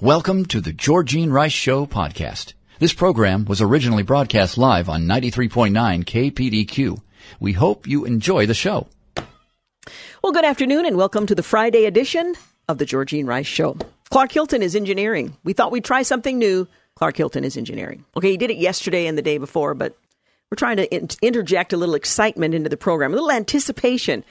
Welcome to the Georgine Rice Show podcast. This program was originally broadcast live on 93.9 KPDQ. We hope you enjoy the show. Well, good afternoon and welcome to the Friday edition of the Georgine Rice Show. Clark Hilton is engineering. We thought we'd try something new. Clark Hilton is engineering. Okay, he did it yesterday and the day before, but we're trying to in- interject a little excitement into the program, a little anticipation.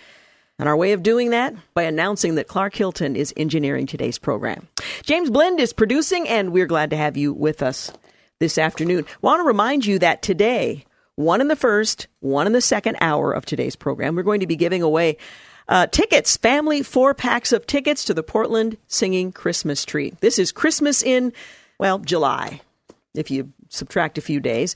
And our way of doing that by announcing that Clark Hilton is engineering today's program. James Blend is producing, and we're glad to have you with us this afternoon. Want to remind you that today, one in the first, one in the second hour of today's program, we're going to be giving away uh, tickets, family four packs of tickets to the Portland Singing Christmas Tree. This is Christmas in, well, July, if you subtract a few days.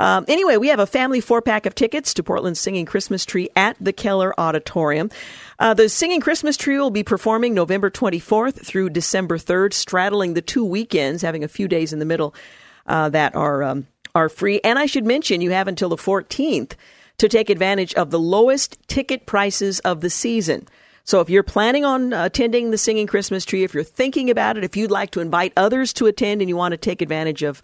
Um, anyway, we have a family four pack of tickets to Portland's Singing Christmas Tree at the Keller Auditorium. Uh, the Singing Christmas Tree will be performing November 24th through December 3rd, straddling the two weekends, having a few days in the middle uh, that are um, are free. And I should mention, you have until the 14th to take advantage of the lowest ticket prices of the season. So if you're planning on attending the Singing Christmas Tree, if you're thinking about it, if you'd like to invite others to attend and you want to take advantage of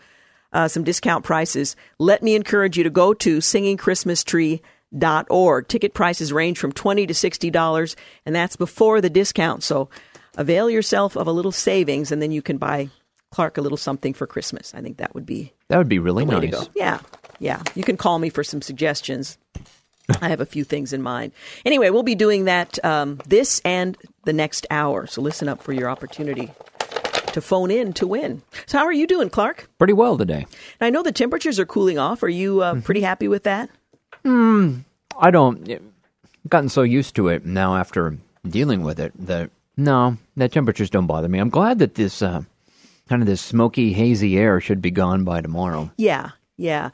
uh, some discount prices, let me encourage you to go to singingchristmastree.org. Ticket prices range from 20 to $60, and that's before the discount. So avail yourself of a little savings, and then you can buy Clark a little something for Christmas. I think that would be that would be really nice. Yeah, yeah. You can call me for some suggestions. I have a few things in mind. Anyway, we'll be doing that um, this and the next hour. So listen up for your opportunity to phone in to win. So, how are you doing, Clark? Pretty well today. And I know the temperatures are cooling off. Are you uh, pretty happy with that? I don't I've gotten so used to it now after dealing with it that no, the temperatures don't bother me. I'm glad that this uh, kind of this smoky, hazy air should be gone by tomorrow. Yeah, yeah.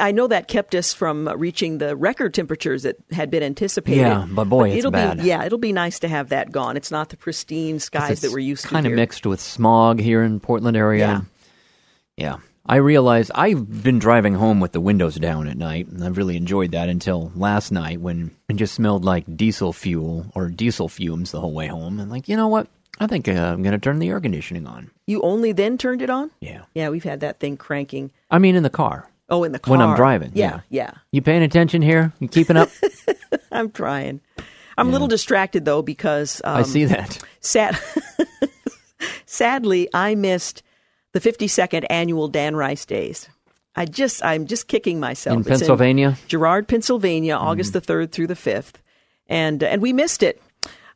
I- know that kept us from reaching the record temperatures that had been anticipated. Yeah, but boy, it's it'll bad. be yeah, it'll be nice to have that gone. It's not the pristine skies that we're used to. kind of mixed with smog here in Portland area. Yeah. I realized I've been driving home with the windows down at night, and I've really enjoyed that until last night when it just smelled like diesel fuel or diesel fumes the whole way home. And like, you know what? I think uh, I'm going to turn the air conditioning on. You only then turned it on? Yeah. Yeah, we've had that thing cranking. I mean, in the car. Oh, in the car When I'm driving, Yeah, yeah. You paying attention here? You keeping up? I'm trying. I'm a little distracted though because um, I see that. sad. sadly, I missed the 52nd annual Dan Rice Days. I just, I'm just kicking myself. In It's Pennsylvania? Girard, Pennsylvania, August the 3rd through the 5th, and and we missed it.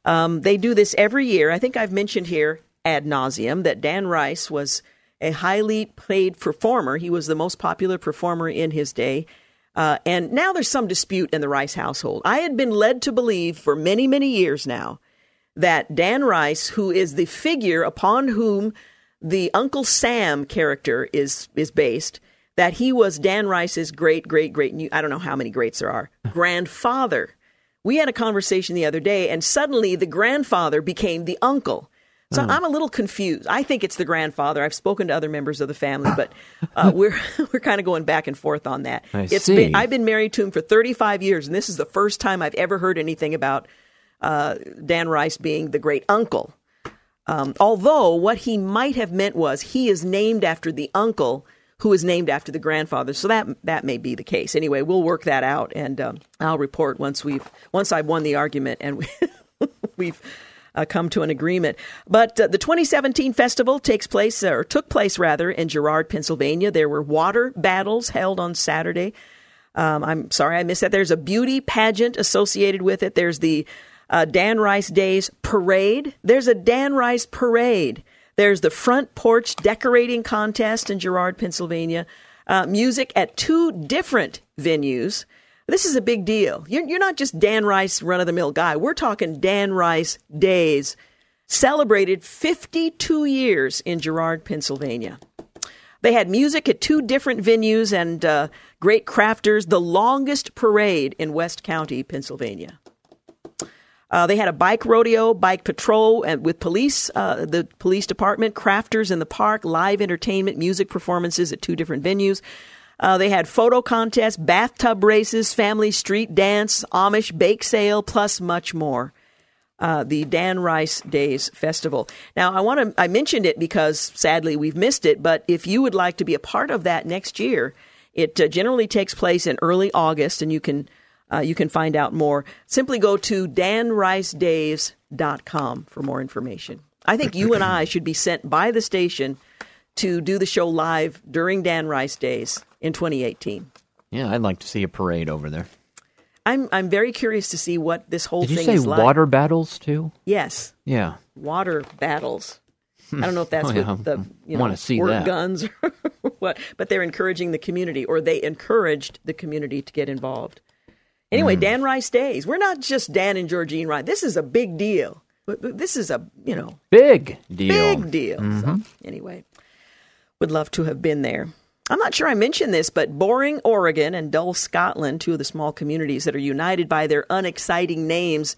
Um, they do this every year. I think I've mentioned here ad nauseum that Dan Rice was a highly paid performer. He was the most popular performer in his day. Uh, and now there's some dispute in the Rice household. I had been led to believe for many, many years now that Dan Rice, who is the figure upon whom the Uncle Sam character is is based, that he was Dan Rice's great, great, great. I don't know how many greats there are. grandfather. We had a conversation the other day, and suddenly the grandfather became the uncle. So I'm a little confused. I think it's the grandfather. I've spoken to other members of the family, but uh, we're we're kind of going back and forth on that. I It's see. been, I've been married to him for 35 years, and this is the first time I've ever heard anything about uh, Dan Rice being the great uncle. Um, although what he might have meant was he is named after the uncle who is named after the grandfather. So that that may be the case. Anyway, we'll work that out, and um, I'll report once we've once I've won the argument and we, we've uh, come to an agreement. But uh, the 2017 festival takes place or took place rather in Girard, Pennsylvania. There were water battles held on Saturday. Um, I'm sorry I missed that. There's a beauty pageant associated with it. There's the uh, Dan Rice Days parade. There's a Dan Rice parade. There's the front porch decorating contest in Girard, Pennsylvania. Uh, music at two different venues. This is a big deal. You're, you're not just Dan Rice, run of the mill guy. We're talking Dan Rice Days. celebrated 52 years in Girard, Pennsylvania. They had music at two different venues and uh, great crafters, the longest parade in West County, Pennsylvania. Uh, they had a bike rodeo, bike patrol, and with police, uh, the police department, crafters in the park, live entertainment, music performances at two different venues. Uh, they had photo contests, bathtub races, family street dance, Amish bake sale, plus much more. Uh, the Dan Rice Days Festival. Now, I want to, I mentioned it because sadly we've missed it, but if you would like to be a part of that next year, it uh, generally takes place in early August and you can, uh, you can find out more. Simply go to danricedays.com for more information. I think you and I should be sent by the station to do the show live during Dan Rice Days in 2018. Yeah, I'd like to see a parade over there. I'm I'm very curious to see what this whole Did you thing say is like. water battles too? Yes, Yeah. water battles. I don't know if that's Oh, yeah. the you know see squirt that. guns or what, but they're encouraging the community, or they encouraged the community to get involved. Anyway, Hmm. Dan Rice Days. We're not just Dan and Georgine Rice. This is a big deal. This is a you know Big deal. Big deal. So, anyway, would love to have been there. I'm not sure I mentioned this, but Boring, Oregon, and Dull, Scotland, two of the small communities that are united by their unexciting names,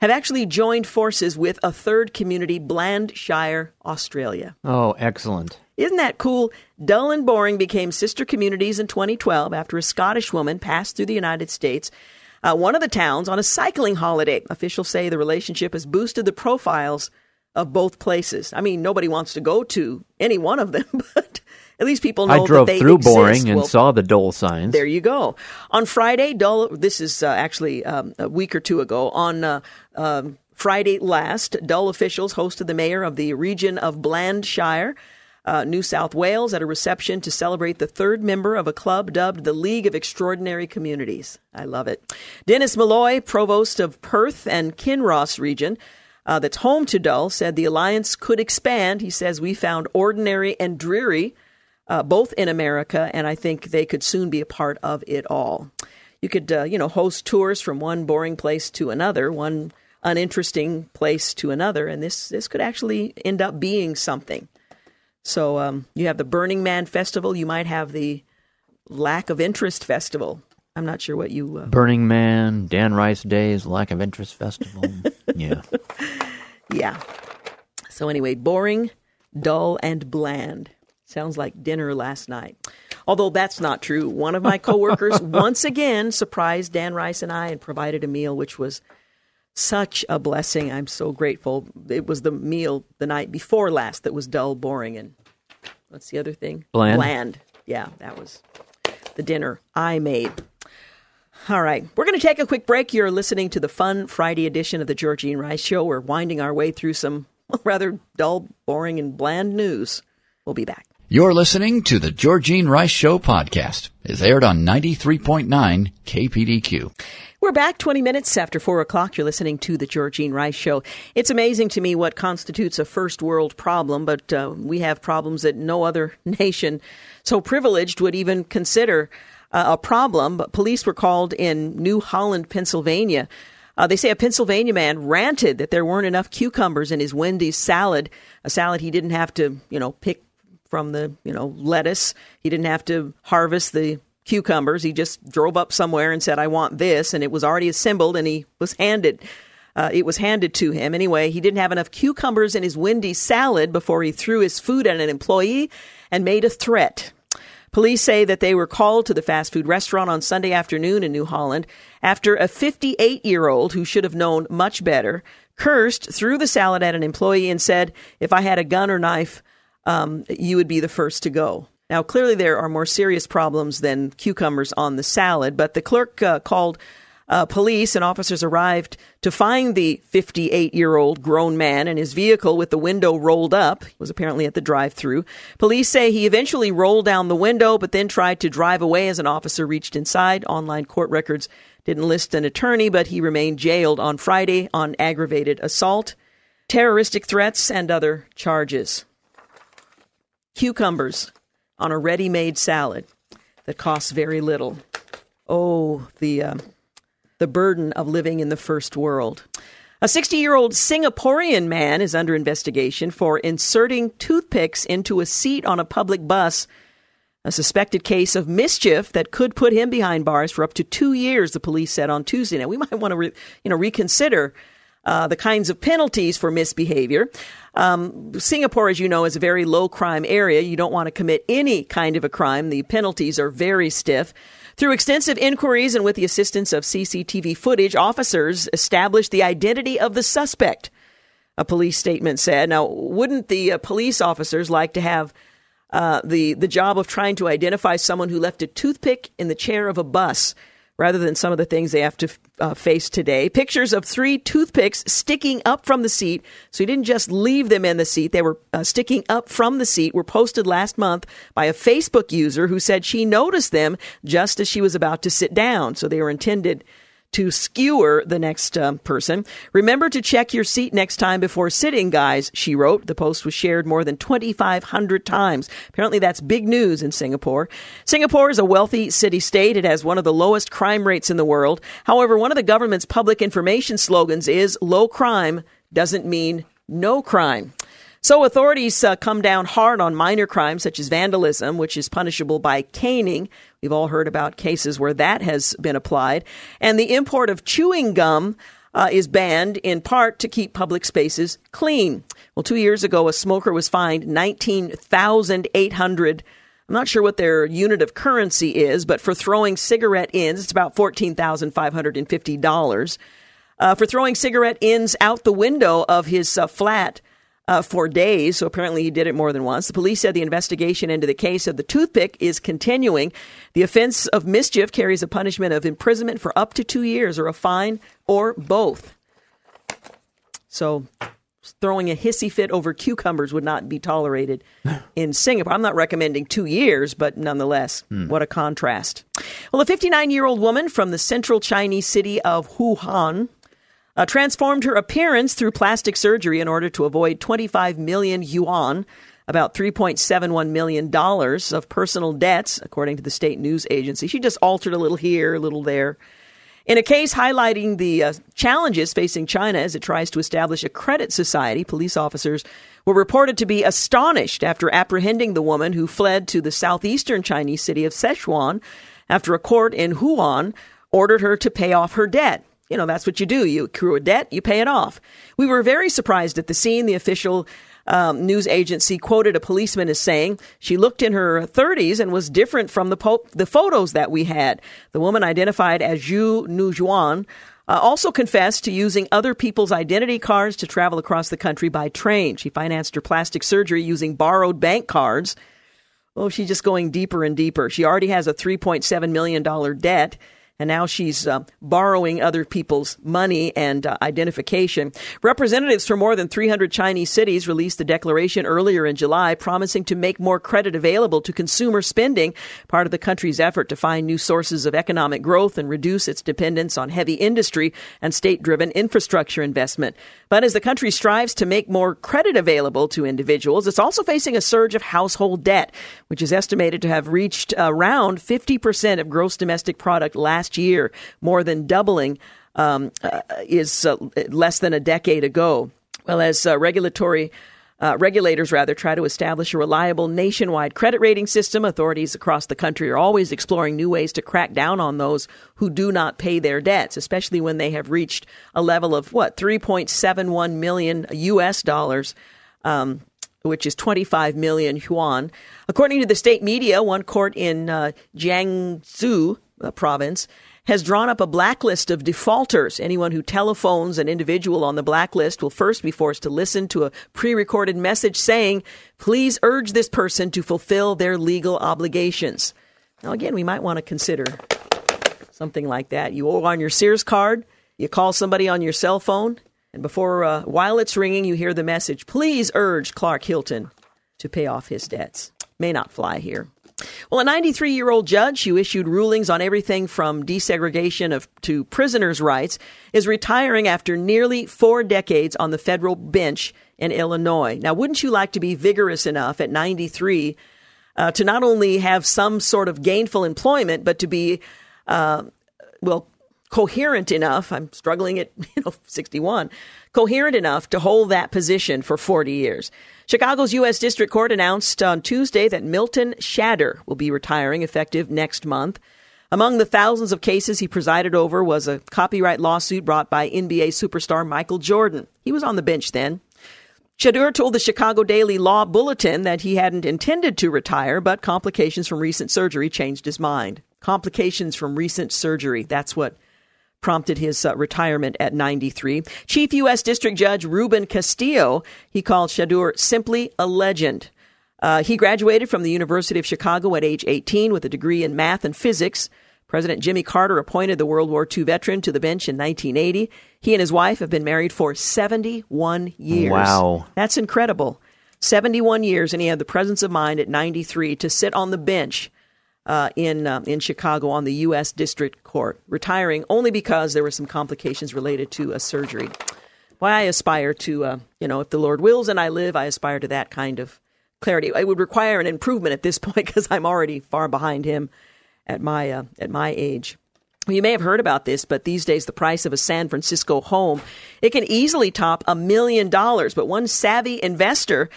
have actually joined forces with a third community, Blandshire, Australia. Oh, excellent. Isn't that cool? Dull and Boring became sister communities in 2012 after a Scottish woman passed through the United States, uh, one of the towns, on a cycling holiday. Officials say the relationship has boosted the profiles of both places. I mean, nobody wants to go to any one of them, but at least people know I drove that they through exist. Boring and Well, saw the dole signs. there you go. On Friday, Dull. This is uh, actually um, a week or two ago. On uh, um, Friday last, Dull officials hosted the mayor of the region of Blandshire. Uh, New South Wales at a reception to celebrate the third member of a club dubbed the League of Extraordinary Communities. I love it. Dennis Melloy, provost of Perth and Kinross region, uh, that's home to Dull, said the alliance could expand. He says we found ordinary and dreary uh, both in America, and I think they could soon be a part of it all. You could, uh, you know, host tours from one boring place to another, one uninteresting place to another, and this this could actually end up being something. So um, you have the Burning Man Festival. You might have the Lack of Interest Festival. I'm not sure what you. Uh, Burning Man, Dan Rice Days, Lack of Interest Festival. yeah. yeah. So anyway, boring, dull, and bland. Sounds like dinner last night. Although that's not true. One of my coworkers once again surprised Dan Rice and I and provided a meal which was such a blessing. I'm so grateful. It was the meal the night before last that was dull, boring, and what's the other thing? Bland. Bland. Yeah, that was the dinner I made. All right, we're going to take a quick break. You're listening to the fun Friday edition of the Georgine Rice Show. We're winding our way through some rather dull, boring, and bland news. We'll be back. You're listening to the Georgine Rice Show podcast. is aired on 93.9 KPDQ. We're back 20 minutes after 4 o'clock. You're listening to The Georgine Rice Show. It's amazing to me what constitutes a first world problem, but uh, we have problems that no other nation so privileged would even consider uh, a problem. But police were called in New Holland, Pennsylvania. Uh, they say a Pennsylvania man ranted that there weren't enough cucumbers in his Wendy's salad, a salad he didn't have to, you know, pick from the, you know, lettuce. He didn't have to harvest the cucumbers. He just drove up somewhere and said, I want this. And it was already assembled and he was handed. Uh, it was handed to him. Anyway, he didn't have enough cucumbers in his windy salad before he threw his food at an employee and made a threat. Police say that they were called to the fast food restaurant on Sunday afternoon in New Holland after a 58 year old who should have known much better cursed, threw the salad at an employee, and said, If I had a gun or knife, um, you would be the first to go. Now, clearly, there are more serious problems than cucumbers on the salad, but the clerk uh, called uh, police and officers arrived to find the 58 year old grown man in his vehicle with the window rolled up. He was apparently at the drive through. Police say he eventually rolled down the window, but then tried to drive away as an officer reached inside. Online court records didn't list an attorney, but he remained jailed on Friday on aggravated assault, terroristic threats, and other charges. Cucumbers on a ready made salad that costs very little. Oh, the. Uh, the burden of living in the first world. A 60 year old Singaporean man is under investigation for inserting toothpicks into a seat on a public bus. A suspected case of mischief that could put him behind bars for up to two years, the police said on Tuesday. Now, we might want to, re, you know, reconsider uh, the kinds of penalties for misbehavior. Um, Singapore, as you know, is a very low crime area. You don't want to commit any kind of a crime. The penalties are very stiff. Through extensive inquiries and with the assistance of CCTV footage, officers established the identity of the suspect. A police statement said. Now, wouldn't the uh, police officers like to have uh, the the job of trying to identify someone who left a toothpick in the chair of a bus? Rather than some of the things they have to uh, face today. Pictures of three toothpicks sticking up from the seat. So he didn't just leave them in the seat, they were uh, sticking up from the seat, were posted last month by a Facebook user who said she noticed them just as she was about to sit down. So they were intended to skewer the next um, person. Remember to check your seat next time before sitting, guys, she wrote. The post was shared more than 2,500 times. Apparently, that's big news in Singapore. Singapore is a wealthy city state. It has one of the lowest crime rates in the world. However, one of the government's public information slogans is low crime doesn't mean no crime. So authorities uh, come down hard on minor crimes such as vandalism, which is punishable by caning. We've all heard about cases where that has been applied. And the import of chewing gum uh, is banned in part to keep public spaces clean. Well, two years ago, a smoker was fined 19,800 I'm not sure what their unit of currency is, but for throwing cigarette ends, it's about $14,550. Uh, for throwing cigarette ends out the window of his uh, flat uh, for days. So apparently he did it more than once. The police said the investigation into the case of the toothpick is continuing. The offense of mischief carries a punishment of imprisonment for up to two years or a fine or both. So throwing a hissy fit over cucumbers would not be tolerated in Singapore. I'm not recommending two years, but nonetheless, hmm. what a contrast. Well, a 59 year old woman from the central Chinese city of Wuhan uh, transformed her appearance through plastic surgery in order to avoid 25 million yuan, about $3.71 million of personal debts, according to the state news agency. She just altered a little here, a little there. In a case highlighting the uh, challenges facing China as it tries to establish a credit society, police officers were reported to be astonished after apprehending the woman who fled to the southeastern Chinese city of Sichuan after a court in Wuhan ordered her to pay off her debt you know, that's what you do. You accrue a debt, you pay it off. We were very surprised at the scene. The official um, news agency quoted a policeman as saying she looked in her 30s and was different from the, po- the photos that we had. The woman identified as Zhu Nujuan uh, also confessed to using other people's identity cards to travel across the country by train. She financed her plastic surgery using borrowed bank cards. Oh, she's just going deeper and deeper. She already has a $3.7 million debt and now she's uh, borrowing other people's money and uh, identification. Representatives from more than 300 Chinese cities released a declaration earlier in July promising to make more credit available to consumer spending, part of the country's effort to find new sources of economic growth and reduce its dependence on heavy industry and state driven infrastructure investment. But as the country strives to make more credit available to individuals, it's also facing a surge of household debt, which is estimated to have reached around 50% of gross domestic product last last year, more than doubling, um, uh, is uh, less than a decade ago. Well, as uh, regulatory uh, regulators rather try to establish a reliable nationwide credit rating system. Authorities across the country are always exploring new ways to crack down on those who do not pay their debts, especially when they have reached a level of what 3.71 million U.S. dollars. Um, which is 25 million yuan. According to the state media, one court in uh, Jiangsu province has drawn up a blacklist of defaulters. Anyone who telephones an individual on the blacklist will first be forced to listen to a pre recorded message saying, please urge this person to fulfill their legal obligations. Now, again, we might want to consider something like that. You owe on your Sears card, you call somebody on your cell phone, and before, uh, while it's ringing, you hear the message, please urge Clark Hilton to pay off his debts. May not fly here. Well, a 93 year old judge who issued rulings on everything from desegregation of, to prisoners' rights is retiring after nearly four decades on the federal bench in Illinois. Now, wouldn't you like to be vigorous enough at 93 uh, to not only have some sort of gainful employment, but to be, uh, well, coherent enough. I'm struggling at you know 61, coherent enough to hold that position for 40 years. Chicago's U.S. District Court announced on Tuesday that Milton Shadur will be retiring effective next month. Among the thousands of cases he presided over was a copyright lawsuit brought by NBA superstar Michael Jordan. He was on the bench then. Shadur told the Chicago Daily Law Bulletin that he hadn't intended to retire, but complications from recent surgery changed his mind. Complications from recent surgery. That's what prompted his uh, retirement at 93. Chief U.S. District Judge Ruben Castillo, he called Shadur simply a legend. Uh, he graduated from the University of Chicago at age 18 with a degree in math and physics. President Jimmy Carter appointed the World War II veteran to the bench in 1980. He and his wife have been married for 71 years. Wow. That's incredible. 71 years, and he had the presence of mind at 93 to sit on the bench uh, in uh, in Chicago on the U.S. District Court, retiring only because there were some complications related to a surgery. Why I aspire to, uh, you know, if the Lord wills and I live, I aspire to that kind of clarity. It would require an improvement at this point because I'm already far behind him at my uh, at my age. Well, you may have heard about this, but these days the price of a San Francisco home it can easily top a million dollars. But one savvy investor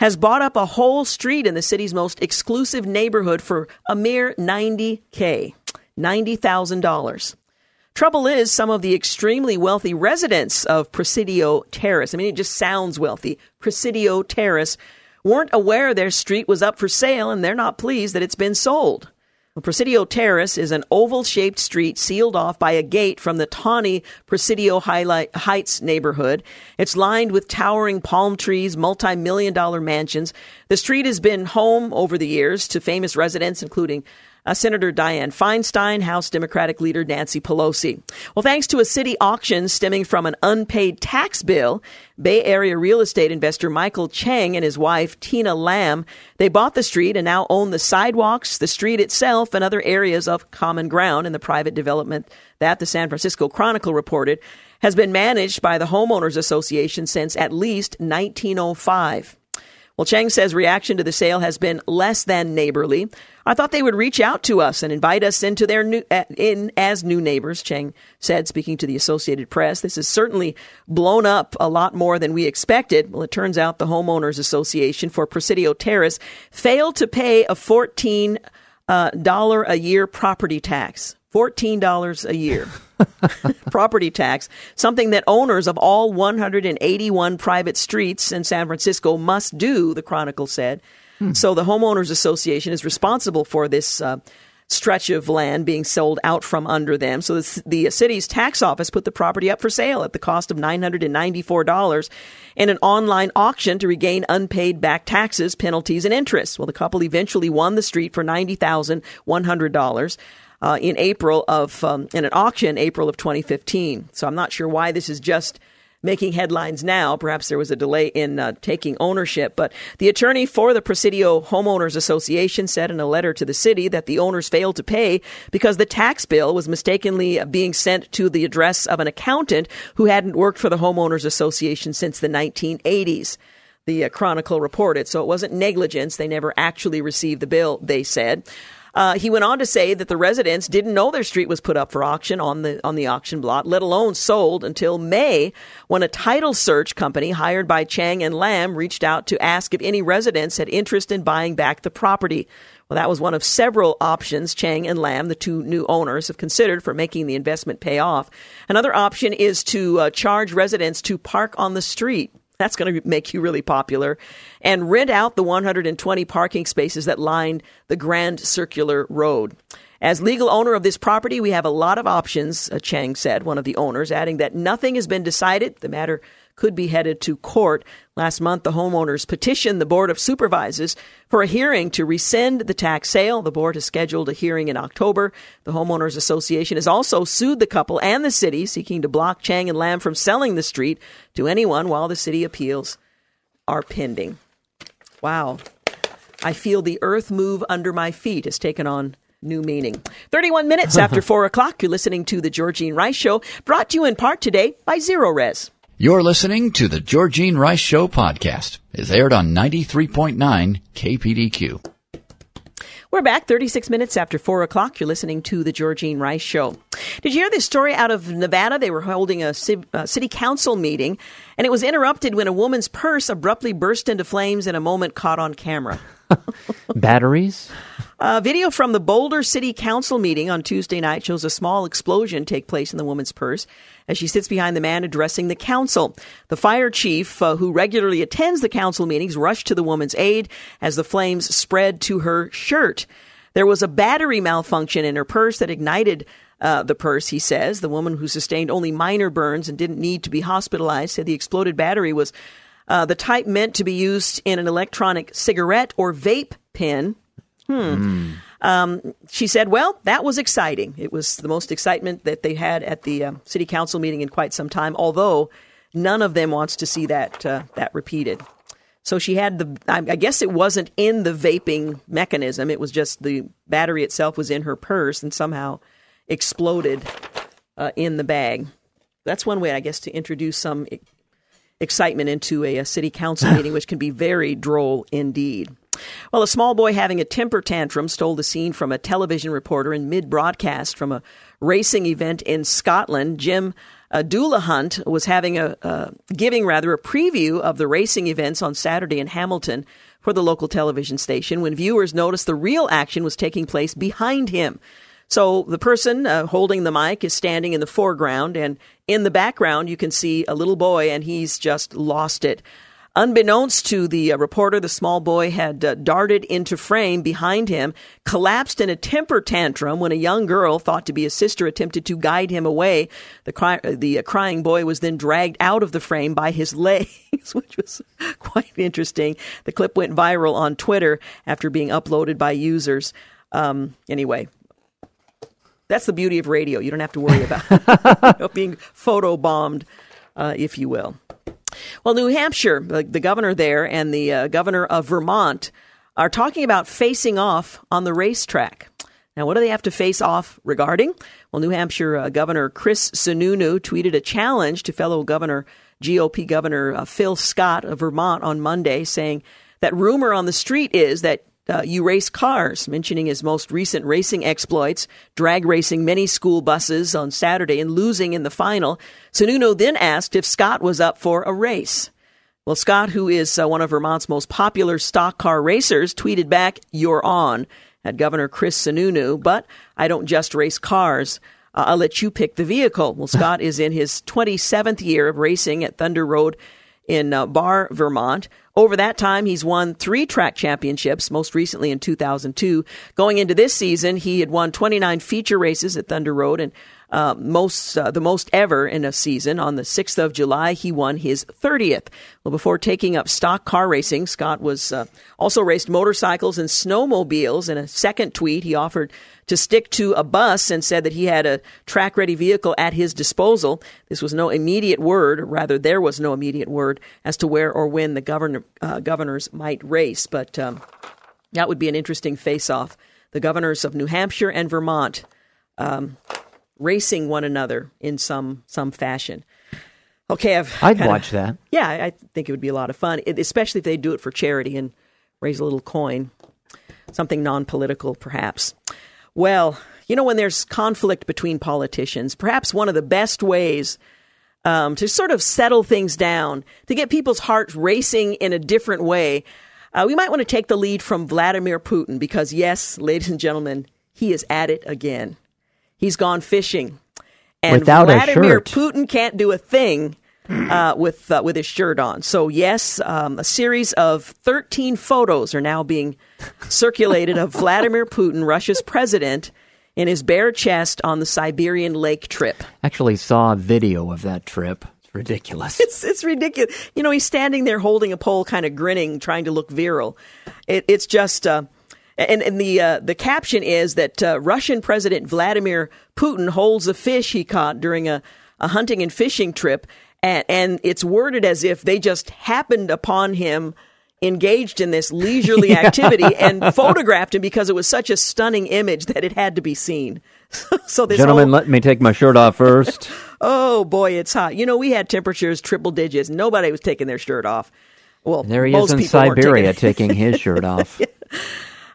has bought up a whole street in the city's most exclusive neighborhood for a mere 90K, $90,000. Trouble is, some of the extremely wealthy residents of Presidio Terrace, I mean, it just sounds wealthy, Presidio Terrace, weren't aware their street was up for sale and they're not pleased that it's been sold. Presidio Terrace is an oval shaped street sealed off by a gate from the tawny Presidio Heights neighborhood. It's lined with towering palm trees, multi million dollar mansions. The street has been home over the years to famous residents, including uh, Senator Dianne Feinstein, House Democratic leader Nancy Pelosi. Well, thanks to a city auction stemming from an unpaid tax bill, Bay Area real estate investor Michael Chang and his wife Tina Lam, they bought the street and now own the sidewalks, the street itself, and other areas of common ground in the private development that the San Francisco Chronicle reported has been managed by the Homeowners Association since at least 1905. Well, Chang says reaction to the sale has been less than neighborly. I thought they would reach out to us and invite us into their new, uh, in as new neighbors, Chang said, speaking to the Associated Press. This has certainly blown up a lot more than we expected. Well, it turns out the Homeowners Association for Presidio Terrace failed to pay a $14 uh, a year property tax. $14 a year. property tax, something that owners of all 181 private streets in San Francisco must do, the Chronicle said. Hmm. So the Homeowners Association is responsible for this uh, stretch of land being sold out from under them. So the, the, city's tax office put the property up for sale at the cost of $994 in an online auction to regain unpaid back taxes, penalties, and interest. Well, the couple eventually won the street for $90,100 uh, in April of um, in an auction April of 2015. So I'm not sure why this is just making headlines now. Perhaps there was a delay in uh, taking ownership, but the attorney for the Presidio Homeowners Association said in a letter to the city that the owners failed to pay because the tax bill was mistakenly being sent to the address of an accountant who hadn't worked for the Homeowners Association since the 1980s. The uh, Chronicle reported. So it wasn't negligence. They never actually received the bill, they said. Uh, he went on to say that the residents didn't know their street was put up for auction on the on the auction block, let alone sold until May, when a title search company hired by Chang and Lam reached out to ask if any residents had interest in buying back the property. Well, that was one of several options Chang and Lam, the two new owners, have considered for making the investment pay off. Another option is to uh, charge residents to park on the street. That's going to make you really popular. And rent out the 120 parking spaces that lined the Grand Circular Road. As legal owner of this property, we have a lot of options, uh, Chang said, one of the owners, adding that nothing has been decided. The matter could be headed to court. Last month, the homeowners petitioned the Board of Supervisors for a hearing to rescind the tax sale. The board has scheduled a hearing in October. The Homeowners Association has also sued the couple and the city, seeking to block Chang and Lam from selling the street to anyone while the city appeals are pending. Wow. I feel the earth move under my feet has taken on new meaning. 31 minutes after 4 o'clock, you're listening to The Georgine Rice Show, brought to you in part today by Zerorez. You're listening to the Georgine Rice Show podcast. It's aired on 93.9 KPDQ. We're back 36 minutes after 4 o'clock. You're listening to the Georgine Rice Show. Did you hear this story out of Nevada? They were holding a city council meeting, and it was interrupted when a woman's purse abruptly burst into flames in a moment caught on camera. Batteries? A video from the Boulder City Council meeting on Tuesday night shows a small explosion take place in the woman's purse as she sits behind the man addressing the council. The fire chief, uh, who regularly attends the council meetings, rushed to the woman's aid as the flames spread to her shirt. There was a battery malfunction in her purse that ignited uh, the purse, he says. The woman who sustained only minor burns and didn't need to be hospitalized said the exploded battery was uh, the type meant to be used in an electronic cigarette or vape pen. Hmm. Mm. Um, she said, Well, that was exciting. It was the most excitement that they had at the uh, city council meeting in quite some time, although none of them wants to see that, uh, that repeated. So she had the, I guess it wasn't in the vaping mechanism. It was just the battery itself was in her purse and somehow exploded uh, in the bag. That's one way, I guess, to introduce some excitement into a, a city council meeting, which can be very droll indeed. Well, a small boy having a temper tantrum stole the scene from a television reporter in mid broadcast from a racing event in Scotland. Jim uh, Hunt was having a uh, giving rather a preview of the racing events on Saturday in Hamilton for the local television station when viewers noticed the real action was taking place behind him. So the person uh, holding the mic is standing in the foreground, and in the background, you can see a little boy, and he's just lost it. Unbeknownst to the uh, reporter, the small boy had uh, darted into frame behind him, collapsed in a temper tantrum when a young girl, thought to be a sister, attempted to guide him away. The, cry- uh, the uh, crying boy was then dragged out of the frame by his legs, which was quite interesting. The clip went viral on Twitter after being uploaded by users. Um, anyway, that's the beauty of radio. You don't have to worry about you know, being photo bombed, uh, if you will. Well, New Hampshire, the, the governor there and the uh, governor of Vermont are talking about facing off on the racetrack. Now, what do they have to face off regarding? Well, New Hampshire uh, Governor Chris Sununu tweeted a challenge to fellow governor, GOP Governor uh, Phil Scott of Vermont on Monday, saying that rumor on the street is that uh, you race cars, mentioning his most recent racing exploits, drag racing many school buses on Saturday and losing in the final. Sununu then asked if Scott was up for a race. Well, Scott, who is uh, one of Vermont's most popular stock car racers, tweeted back, You're on, at Governor Chris Sununu, but I don't just race cars. Uh, I'll let you pick the vehicle. Well, Scott is in his 27th year of racing at Thunder Road in uh, Barre, Vermont. Over that time, he's won three track championships, most recently in 2002. Going into this season, he had won 29 feature races at Thunder Road and uh, most uh, the most ever in a season. On the 6th of July, he won his 30th. Well, before taking up stock car racing, Scott was uh, also raced motorcycles and snowmobiles. In a second tweet, he offered to stick to a bus and said that he had a track ready vehicle at his disposal. This was no immediate word, rather, there was no immediate word as to where or when the governor, uh, governors might race. But um, that would be an interesting face off. The governors of New Hampshire and Vermont um, racing one another in some, some fashion. Okay, I've I'd kinda, watch that. Yeah, I think it would be a lot of fun, especially if they do it for charity and raise a little coin, something non-political, perhaps. Well, you know, when there's conflict between politicians, perhaps one of the best ways um, to sort of settle things down, to get people's hearts racing in a different way, uh, we might want to take the lead from Vladimir Putin because, yes, ladies and gentlemen, he is at it again. He's gone fishing. And Without Vladimir Putin can't do a thing uh, with uh, with his shirt on. So yes, um, a series of 13 photos are now being circulated of Vladimir Putin, Russia's president, in his bare chest on the Siberian lake trip. Actually, saw a video of that trip. It's ridiculous. It's, it's ridiculous. You know, he's standing there holding a pole, kind of grinning, trying to look virile. It, it's just. Uh, and, and the uh, the caption is that uh, Russian President Vladimir Putin holds a fish he caught during a, a hunting and fishing trip and, and it's worded as if they just happened upon him engaged in this leisurely activity and photographed him because it was such a stunning image that it had to be seen. so this gentlemen, whole, let me take my shirt off first. oh boy, it's hot. You know, we had temperatures triple digits. Nobody was taking their shirt off. Well, there he is in Siberia taking his shirt off.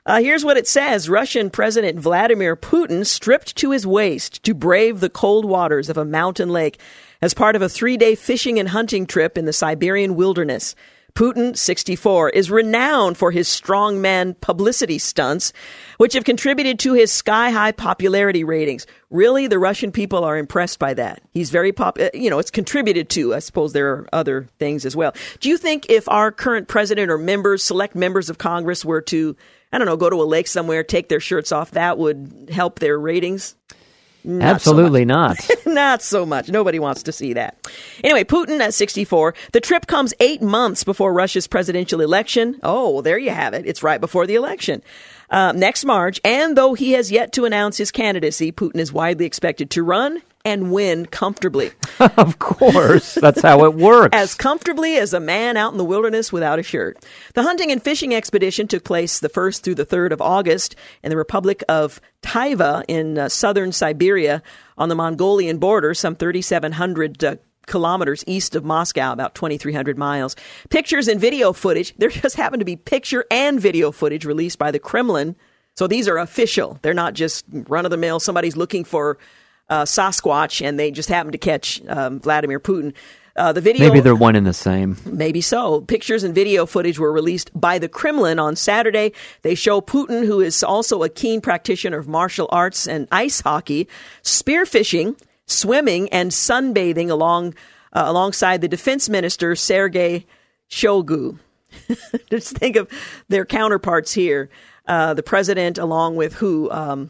Uh, here's what it says Russian President Vladimir Putin stripped to his waist to brave the cold waters of a mountain lake as part of a three day fishing and hunting trip in the Siberian wilderness. Putin, 64, is renowned for his strongman publicity stunts, which have contributed to his sky high popularity ratings. Really, the Russian people are impressed by that. He's very pop, uh, you know, it's contributed to. I suppose there are other things as well. Do you think if our current president or members, select members of Congress were to, I don't know, go to a lake somewhere, take their shirts off, that would help their ratings? Not Absolutely so not. not so much. Nobody wants to see that. Anyway, Putin at 64. The trip comes eight months before Russia's presidential election. Oh, well, there you have it. It's right before the election. Uh, next March, and though he has yet to announce his candidacy, Putin is widely expected to run and win comfortably. of course, that's how it works. as comfortably as a man out in the wilderness without a shirt. The hunting and fishing expedition took place the 1st through the 3rd of August in the Republic of Tyva in uh, southern Siberia on the Mongolian border, some 3,700 uh, kilometers east of Moscow, about 2,300 miles. Pictures and video footage. There just happened to be picture and video footage released by the Kremlin. So these are official. They're not just run of the mill. Somebody's looking for uh, Sasquatch, and they just happened to catch um, Vladimir Putin. Uh, the video, maybe they're one and the same. Maybe so. Pictures and video footage were released by the Kremlin on Saturday. They show Putin, who is also a keen practitioner of martial arts and ice hockey, spearfishing, swimming, and sunbathing along uh, alongside the defense minister Sergei Shoigu. Just think of their counterparts here. Uh, the president, along with who? Um,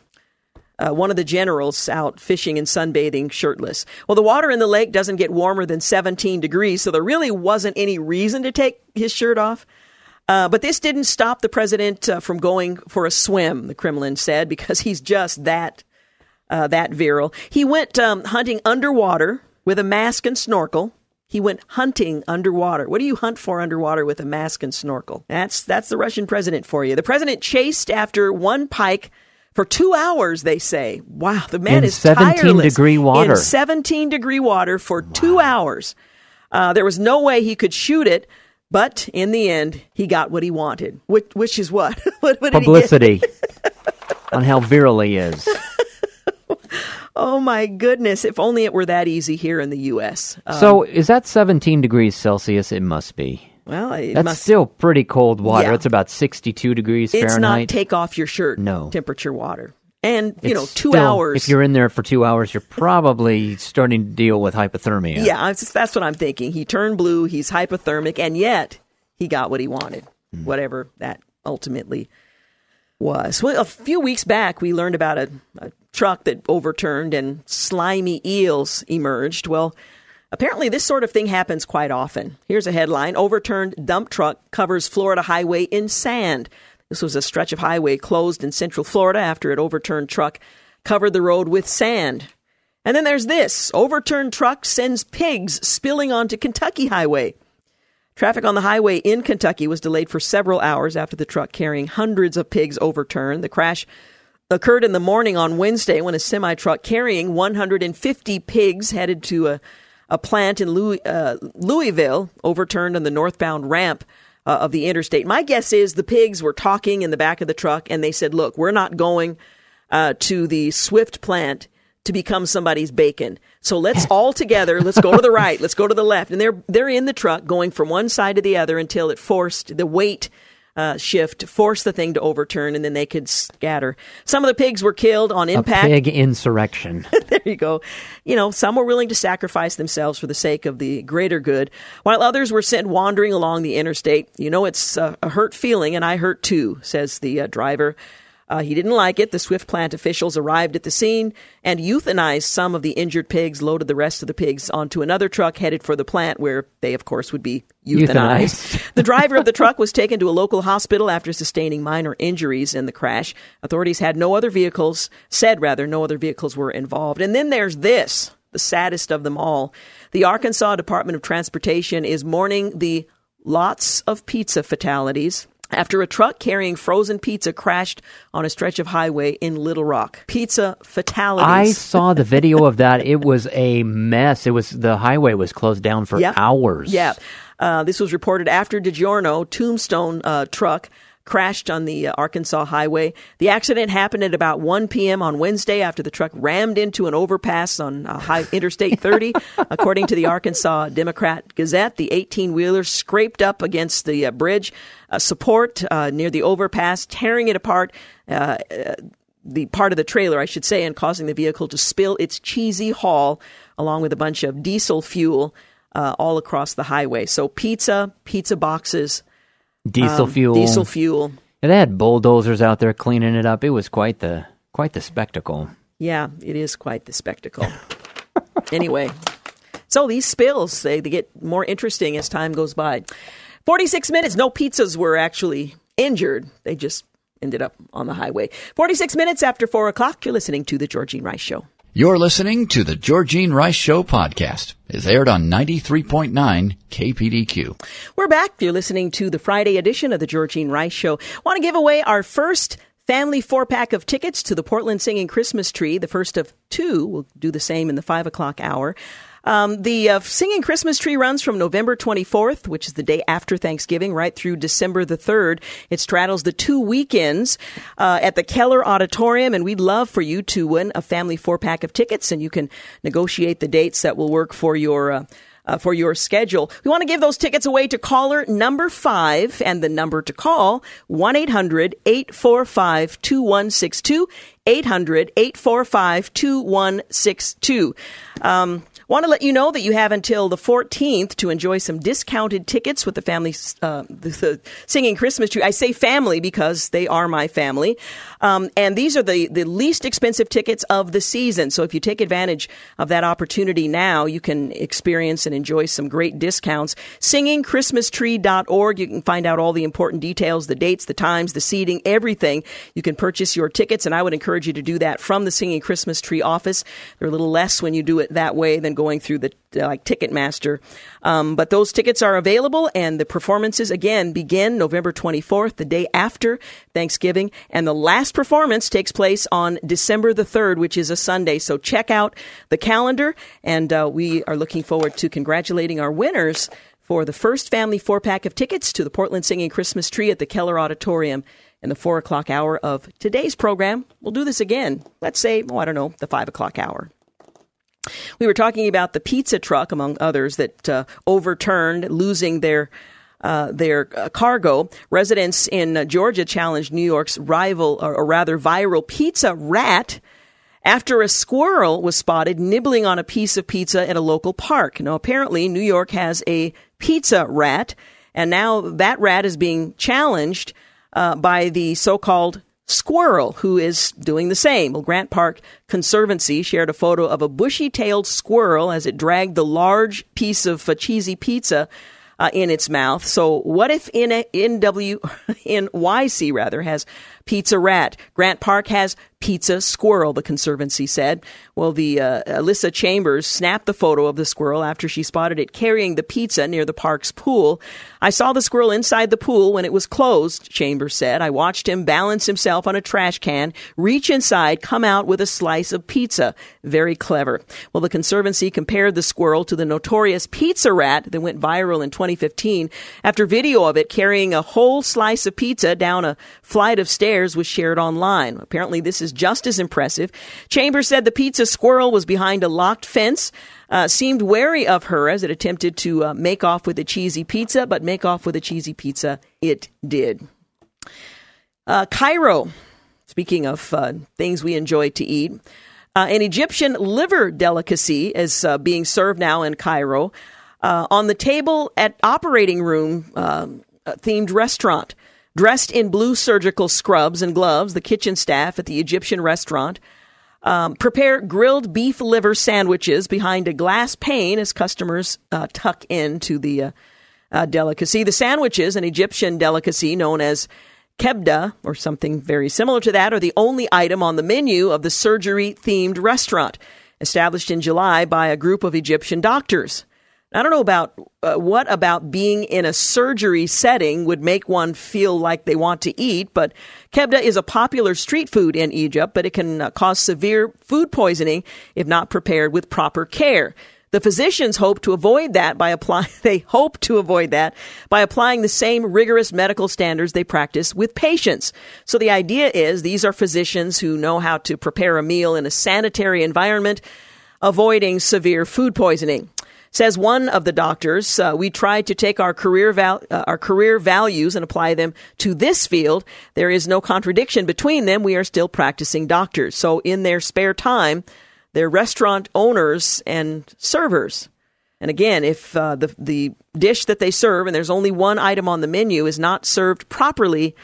uh, one of the generals out fishing and sunbathing shirtless. Well, the water in the lake doesn't get warmer than 17 degrees, so there really wasn't any reason to take his shirt off. Uh, but this didn't stop the president uh, from going for a swim, the Kremlin said, because he's just that uh, that virile. He went um, hunting underwater with a mask and snorkel. He went hunting underwater. What do you hunt for underwater with a mask and snorkel? That's that's the Russian president for you. The president chased after one pike for two hours, they say. Wow, the man is in is 17 tireless. degree water. In 17 degree water for wow. two hours. Uh, there was no way he could shoot it, but in the end, he got what he wanted, which, which is what? what, what Publicity on how virile he is. oh my goodness! If only it were that easy here in the U.S. Um, so, is that 17 degrees Celsius? It must be. Well, that's must, still pretty cold water. Yeah. It's about 62 degrees it's Fahrenheit. not take off your shirt no. temperature water. And, you it's know, two still, hours. If you're in there for two hours, you're probably starting to deal with hypothermia. Yeah, that's what I'm thinking. He turned blue, he's hypothermic, and yet he got what he wanted, mm. whatever that ultimately was. Well, a few weeks back, we learned about a, a truck that overturned and slimy eels emerged. Well, Apparently, this sort of thing happens quite often. Here's a headline Overturned dump truck covers Florida highway in sand. This was a stretch of highway closed in central Florida after an overturned truck covered the road with sand. And then there's this overturned truck sends pigs spilling onto Kentucky highway. Traffic on the highway in Kentucky was delayed for several hours after the truck carrying hundreds of pigs overturned. The crash occurred in the morning on Wednesday when a semi truck carrying 150 pigs headed to a a plant in Louis, uh, Louisville overturned on the northbound ramp uh, of the interstate. My guess is the pigs were talking in the back of the truck and they said, Look, we're not going uh, to the Swift plant to become somebody's bacon. So let's all together, let's go to the right, let's go to the left. And they're, they're in the truck going from one side to the other until it forced the weight uh, shift, force the thing to overturn, and then they could scatter. Some of the pigs were killed on impact. A pig insurrection. there you go. You know, some were willing to sacrifice themselves for the sake of the greater good, while others were sent wandering along the interstate. You know, it's a, a hurt feeling, and I hurt too, says the uh, driver. Uh, he didn't like it. The Swift plant officials arrived at the scene and euthanized some of the injured pigs, loaded the rest of the pigs onto another truck headed for the plant, where they, of course, would be euthanized. euthanized. the driver of the truck was taken to a local hospital after sustaining minor injuries in the crash. Authorities had no other vehicles, said rather, no other vehicles were involved. And then there's this, the saddest of them all. The Arkansas Department of Transportation is mourning the lots of pizza fatalities after a truck carrying frozen pizza crashed on a stretch of highway in Little Rock. Pizza fatalities. I saw the video of that. It was a mess. It was the highway was closed down for hours. Yeah. Uh, this was reported after DiGiorno Tombstone uh, truck crashed on the uh, Arkansas highway. The accident happened at about 1 p.m. on Wednesday after the truck rammed into an overpass on uh, high, Interstate 30. According to the Arkansas Democrat Gazette, the 18 wheeler scraped up against the uh, bridge uh, support uh, near the overpass, tearing it apart. Uh, the part of the trailer, I should say, and causing the vehicle to spill its cheesy haul along with a bunch of diesel fuel all across the highway. So pizza, pizza boxes, Diesel um, fuel. Diesel fuel. Yeah, they had bulldozers out there cleaning it up. It was quite the quite the spectacle. Yeah, it is quite the spectacle. anyway, so these spills they, they get more interesting as time goes by. Forty six minutes. No pizzas were actually injured. They just ended up on the highway. Forty six minutes after four o'clock. You're listening to the Georgene Rice Show. You're listening to the Georgene Rice Show podcast. It's aired on 93.9 KPDQ. We're back. You're listening to the Friday edition of the Georgene Rice Show. Want to give away our first family four pack of tickets to the Portland Singing Christmas Tree, the first of two. We'll do the same in the five o'clock hour. Um, the uh, Singing Christmas Tree runs from November 24th, which is the day after Thanksgiving, right through December the 3rd. It straddles the two weekends uh, at the Keller Auditorium, and we'd love for you to win a family four pack of tickets, and you can negotiate the dates that will work for your. Uh, uh, for your schedule. We want to give those tickets away to caller number five and the number to call 1-800-845-2162, 800-845-2162. Um, Want to let you know that you have until the 14th to enjoy some discounted tickets with the family, uh, the, the, singing Christmas tree. I say family because they are my family. Um, and these are the, the least expensive tickets of the season. So if you take advantage of that opportunity now, you can experience and enjoy some great discounts. Singingchristmastree.org. You can find out all the important details, the dates, the times, the seating, everything. You can purchase your tickets, and I would encourage you to do that from the Singing Christmas Tree office. They're a little less when you do it that way than going through the like Ticketmaster. Um, but those tickets are available, and the performances again begin November 24th, the day after Thanksgiving, and the last performance takes place on December the 3rd, which is a Sunday. So check out the calendar, and uh, we are looking forward to congratulating our winners for the first family four pack of tickets to the Portland Singing Christmas Tree at the Keller Auditorium in the four o'clock hour of today's program. We'll do this again. Let's say, oh, I don't know, the five o'clock hour. We were talking about the pizza truck, among others, that uh, overturned, losing their uh, their uh, cargo. Residents in uh, Georgia challenged New York's rival, or, or rather viral pizza rat after a squirrel was spotted nibbling on a piece of pizza at a local park. Now, apparently, New York has a pizza rat, and now that rat is being challenged uh, by the so-called squirrel who is doing the same. Well, Grant Park Conservancy shared a photo of a bushy-tailed squirrel as it dragged the large piece of cheesy pizza uh, in its mouth. So, what if in NW NYC rather has pizza rat? Grant Park has pizza squirrel, the Conservancy said. Well, the uh, Alyssa Chambers snapped the photo of the squirrel after she spotted it carrying the pizza near the park's pool. I saw the squirrel inside the pool when it was closed, Chambers said. I watched him balance himself on a trash can, reach inside, come out with a slice of pizza. Very clever. Well, the Conservancy compared the squirrel to the notorious pizza rat that went viral in 2015 after video of it carrying a whole slice of pizza down a flight of stairs was shared online. Apparently, this is just as impressive. Chambers said the pizza squirrel was behind a locked fence. Uh, seemed wary of her as it attempted to uh, make off with a cheesy pizza, but make off with a cheesy pizza it did. Uh, Cairo, speaking of uh, things we enjoy to eat, uh, an Egyptian liver delicacy is uh, being served now in Cairo on the table at operating room themed restaurant. Dressed in blue surgical scrubs and gloves, the kitchen staff at the Egyptian restaurant um, prepare grilled beef liver sandwiches behind a glass pane as customers uh, tuck into the uh, uh, delicacy. The sandwiches, an Egyptian delicacy known as kebda or something very similar to that, are the only item on the menu of the surgery themed restaurant, established in July by a group of Egyptian doctors. I don't know about uh, what about being in a surgery setting would make one feel like they want to eat, but kebda is a popular street food in Egypt, but it can uh, cause severe food poisoning if not prepared with proper care. The physicians hope to avoid that by applying, they hope to avoid that by applying the same rigorous medical standards they practice with patients. So the idea is these are physicians who know how to prepare a meal in a sanitary environment, avoiding severe food poisoning. Says one of the doctors, uh, we tried to take our career val- uh, our career values and apply them to this field. There is no contradiction between them. We are still practicing doctors. So in their spare time, they're restaurant owners and servers. And again, if uh, the the dish that they serve and there's only one item on the menu is not served properly,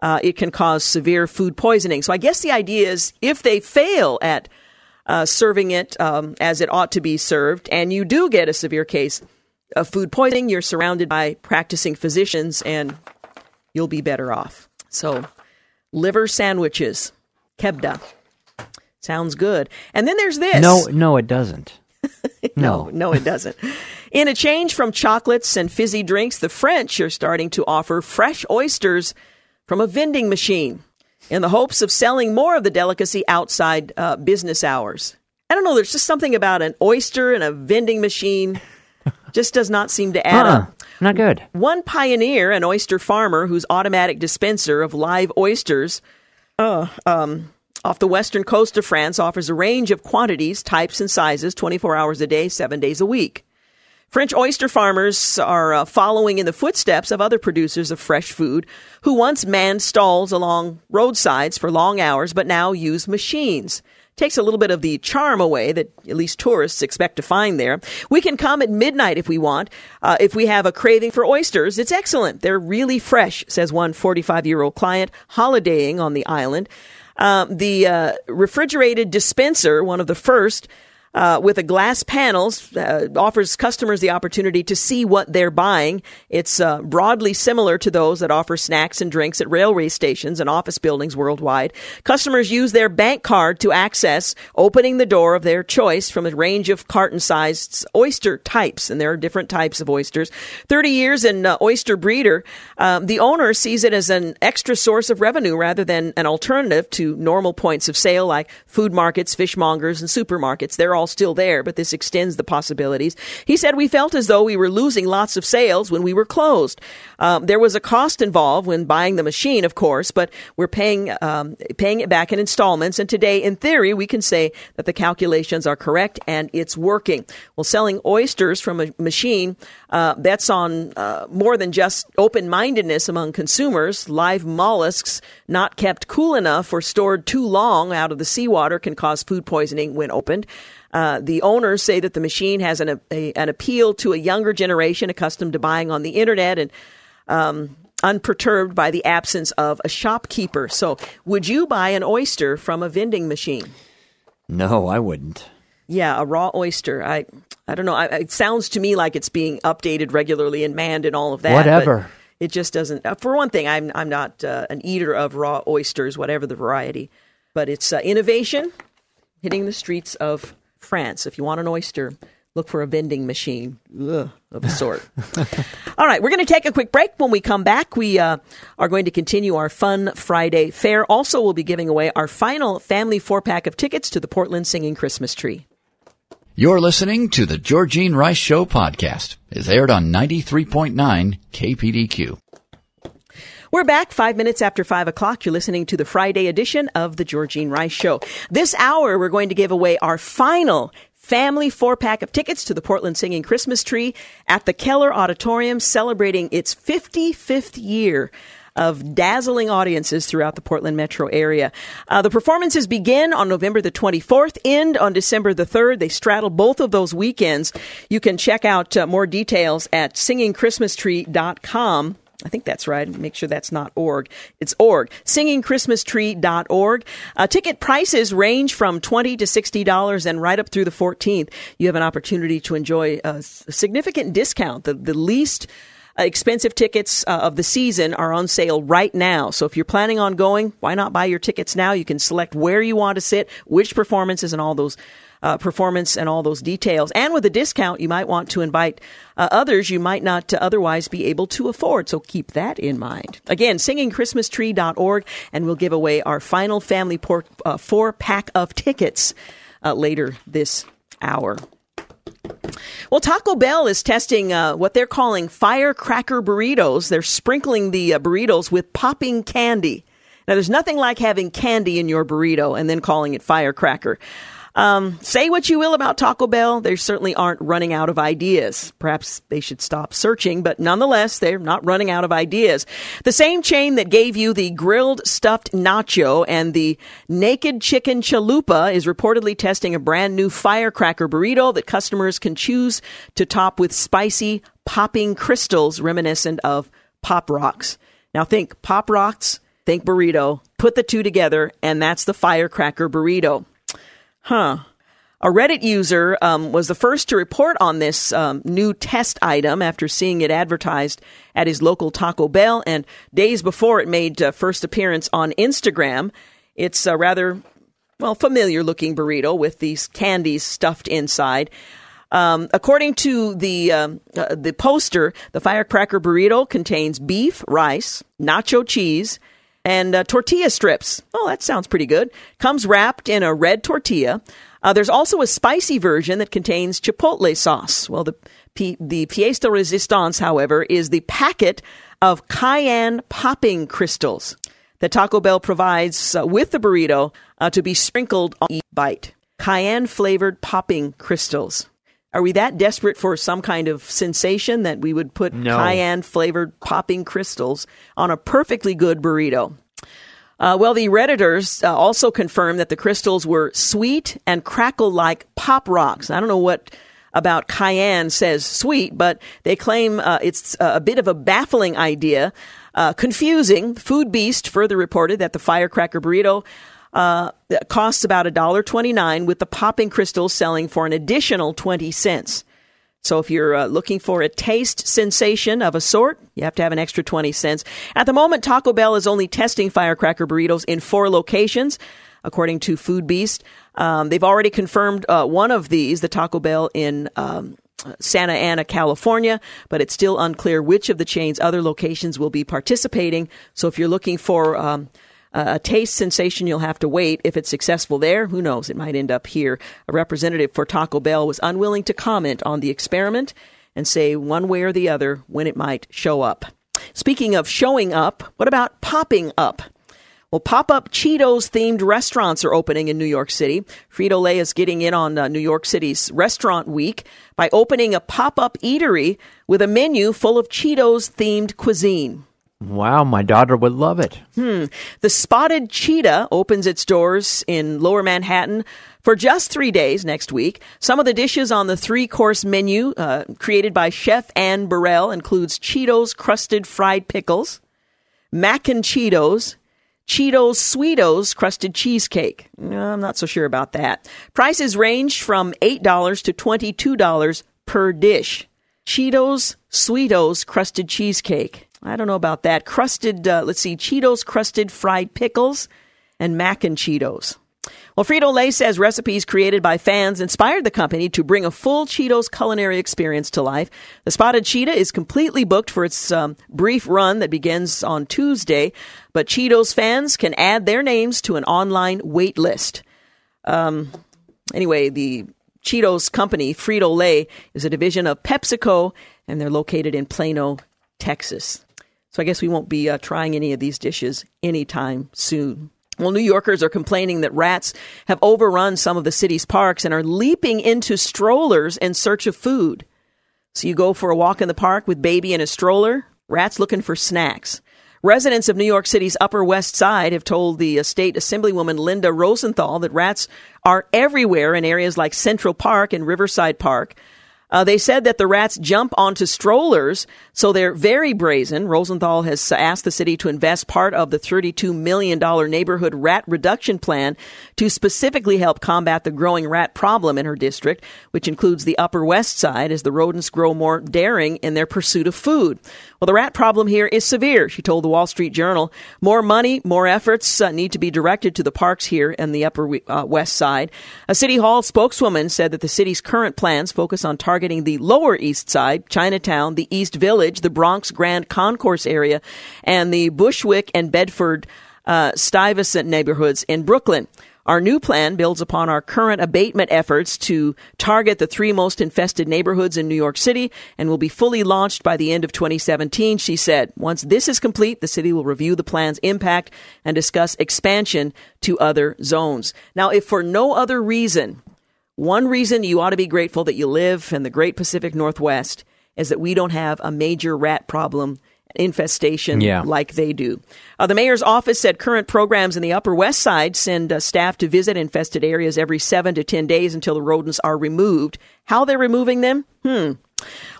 uh, it can cause severe food poisoning. So I guess the idea is if they fail at uh, serving it um, as it ought to be served, and you do get a severe case of food poisoning, you're surrounded by practicing physicians, and you'll be better off. So, liver sandwiches, kebda, sounds good. And then there's this. No, no, it doesn't. no, no, it doesn't. In a change from chocolates and fizzy drinks, the French are starting to offer fresh oysters from a vending machine in the hopes of selling more of the delicacy outside uh, business hours. I don't know. There's just something about an oyster and a vending machine just does not seem to add Uh-uh. up. Not good. One pioneer, an oyster farmer whose automatic dispenser of live oysters uh, um, off the western coast of France offers a range of quantities, types, and sizes 24 hours a day, seven days a week. French oyster farmers are uh, following in the footsteps of other producers of fresh food who once manned stalls along roadsides for long hours but now use machines. Takes a little bit of the charm away that at least tourists expect to find there. We can come at midnight if we want. Uh, if we have a craving for oysters, it's excellent. They're really fresh, says one 45 year old client holidaying on the island. Um, the uh, refrigerated dispenser, one of the first, uh, with a glass panels, uh, offers customers the opportunity to see what they're buying. It's uh, broadly similar to those that offer snacks and drinks at railway stations and office buildings worldwide. Customers use their bank card to access, opening the door of their choice from a range of carton-sized oyster types, and there are different types of oysters. Thirty years in uh, oyster breeder, um, the owner sees it as an extra source of revenue rather than an alternative to normal points of sale like food markets, fishmongers, and supermarkets. They're all still there, but this extends the possibilities. He said, We felt as though we were losing lots of sales when we were closed. Um, there was a cost involved when buying the machine, of course, but we're paying, um, paying it back in installments. And today, in theory, we can say that the calculations are correct and it's working. Well, selling oysters from a machine, uh, that's on uh, more than just open mindedness among consumers. Live mollusks not kept cool enough or stored too long out of the seawater can cause food poisoning when opened. Uh, the owners say that the machine has an, a, an appeal to a younger generation accustomed to buying on the internet and um, unperturbed by the absence of a shopkeeper. So, would you buy an oyster from a vending machine? No, I wouldn't. Yeah, a raw oyster. I I don't know. I, it sounds to me like it's being updated regularly and manned and all of that. Whatever. It just doesn't. Uh, for one thing, I'm I'm not uh, an eater of raw oysters, whatever the variety. But it's uh, innovation hitting the streets of France. If you want an oyster, look for a vending machine Ugh, of a sort. All right, we're going to take a quick break. When we come back, we uh, are going to continue our fun Friday fair. Also, we'll be giving away our final family four pack of tickets to the Portland Singing Christmas Tree. You're listening to the Georgene Rice Show podcast. It's aired on 93.9 KPDQ. We're back five minutes after five o'clock. You're listening to the Friday edition of the Georgene Rice Show. This hour, we're going to give away our final family four pack of tickets to the Portland Singing Christmas Tree at the Keller Auditorium, celebrating its 55th year of dazzling audiences throughout the Portland metro area. Uh, the performances begin on November the 24th, end on December the 3rd. They straddle both of those weekends. You can check out uh, more details at singingchristmastree.com. I think that's right. Make sure that's not org. It's org. Singingchristmastree.org. Uh, ticket prices range from 20 to $60 and right up through the 14th. You have an opportunity to enjoy a significant discount. The, the least expensive tickets uh, of the season are on sale right now. So if you're planning on going, why not buy your tickets now? You can select where you want to sit, which performances, and all those uh, performance and all those details. And with a discount, you might want to invite uh, others you might not uh, otherwise be able to afford. So keep that in mind. Again, singingchristmastree.org, and we'll give away our final family port, uh, four pack of tickets uh, later this hour. Well, Taco Bell is testing uh, what they're calling firecracker burritos. They're sprinkling the uh, burritos with popping candy. Now, there's nothing like having candy in your burrito and then calling it firecracker. Um, say what you will about Taco Bell, they certainly aren't running out of ideas. Perhaps they should stop searching, but nonetheless, they're not running out of ideas. The same chain that gave you the grilled stuffed nacho and the naked chicken chalupa is reportedly testing a brand new firecracker burrito that customers can choose to top with spicy popping crystals reminiscent of pop rocks. Now think pop rocks, think burrito, put the two together, and that's the firecracker burrito. Huh. A Reddit user um, was the first to report on this um, new test item after seeing it advertised at his local Taco Bell, and days before it made uh, first appearance on Instagram. It's a rather well familiar looking burrito with these candies stuffed inside. Um, according to the um, uh, the poster, the firecracker burrito contains beef, rice, nacho cheese, and uh, tortilla strips. Oh, that sounds pretty good. Comes wrapped in a red tortilla. Uh, there's also a spicy version that contains chipotle sauce. Well, the the pièce de résistance, however, is the packet of cayenne popping crystals that Taco Bell provides uh, with the burrito uh, to be sprinkled on each bite. Cayenne flavored popping crystals. Are we that desperate for some kind of sensation that we would put No. cayenne flavored popping crystals on a perfectly good burrito? Uh, well, the Redditors uh, also confirmed that the crystals were sweet and crackle like pop rocks. I don't know what about cayenne says sweet, but they claim uh, it's a bit of a baffling idea. Uh, confusing. Food Beast further reported that the firecracker burrito uh, costs about $1.29 with the popping crystals selling for an additional 20 cents. So if you're uh, looking for a taste sensation of a sort, you have to have an extra 20 cents. At the moment, Taco Bell is only testing firecracker burritos in four locations, according to Food Beast. Um, they've already confirmed uh, one of these, the Taco Bell in um, Santa Ana, California, but it's still unclear which of the chain's other locations will be participating. So if you're looking for um, a taste sensation, you'll have to wait. If it's successful there, who knows? It might end up here. A representative for Taco Bell was unwilling to comment on the experiment and say one way or the other when it might show up. Speaking of showing up, what about popping up? Well, pop up Cheetos themed restaurants are opening in New York City. Frito Lay is getting in on uh, New York City's restaurant week by opening a pop up eatery with a menu full of Cheetos themed cuisine. Wow, my daughter would love it. The Spotted Cheetah opens its doors in Lower Manhattan for just three days next week. Some of the dishes on the three course menu uh, created by Chef Anne Burrell includes Cheetos crusted fried pickles, mac and Cheetos, Cheetos Sweetos crusted cheesecake. No, I'm not so sure about that. Prices range from $8 to $22 per dish. Cheetos Sweetos crusted cheesecake. I don't know about that. Crusted, uh, let's see, Cheetos crusted fried pickles and mac and Cheetos. Well, Frito Lay says recipes created by fans inspired the company to bring a full Cheetos culinary experience to life. The Spotted Cheetah is completely booked for its um, brief run that begins on Tuesday, but Cheetos fans can add their names to an online wait list. Um, anyway, the Cheetos company, Frito Lay, is a division of PepsiCo, and they're located in Plano, Texas. So I guess we won't be uh, trying any of these dishes anytime soon. Well, New Yorkers are complaining that rats have overrun some of the city's parks and are leaping into strollers in search of food. So you go for a walk in the park with baby in a stroller, rats looking for snacks. Residents of New York City's Upper West Side have told the uh, state assemblywoman Linda Rosenthal that rats are everywhere in areas like Central Park and Riverside Park. Uh, they said that the rats jump onto strollers, so they're very brazen. Rosenthal has asked the city to invest part of the $32 million neighborhood rat reduction plan to specifically help combat the growing rat problem in her district, which includes the Upper West Side as the rodents grow more daring in their pursuit of food. Well, the rat problem here is severe, she told the Wall Street Journal. More money, more efforts uh, need to be directed to the parks here in the Upper uh, West Side. A City Hall spokeswoman said that the city's current plans focus on targeting the Lower East Side, Chinatown, the East Village, the Bronx Grand Concourse area, and the Bushwick and Bedford uh, Stuyvesant neighborhoods in Brooklyn. Our new plan builds upon our current abatement efforts to target the three most infested neighborhoods in New York City and will be fully launched by the end of 2017, she said. Once this is complete, the city will review the plan's impact and discuss expansion to other zones. Now, if for no other reason, one reason you ought to be grateful that you live in the great Pacific Northwest is that we don't have a major rat problem infestation Yeah. like they do. Uh, the mayor's office said current programs in the Upper West Side send uh, staff to visit infested areas every seven to ten days until the rodents are removed. How they're removing them? Hmm.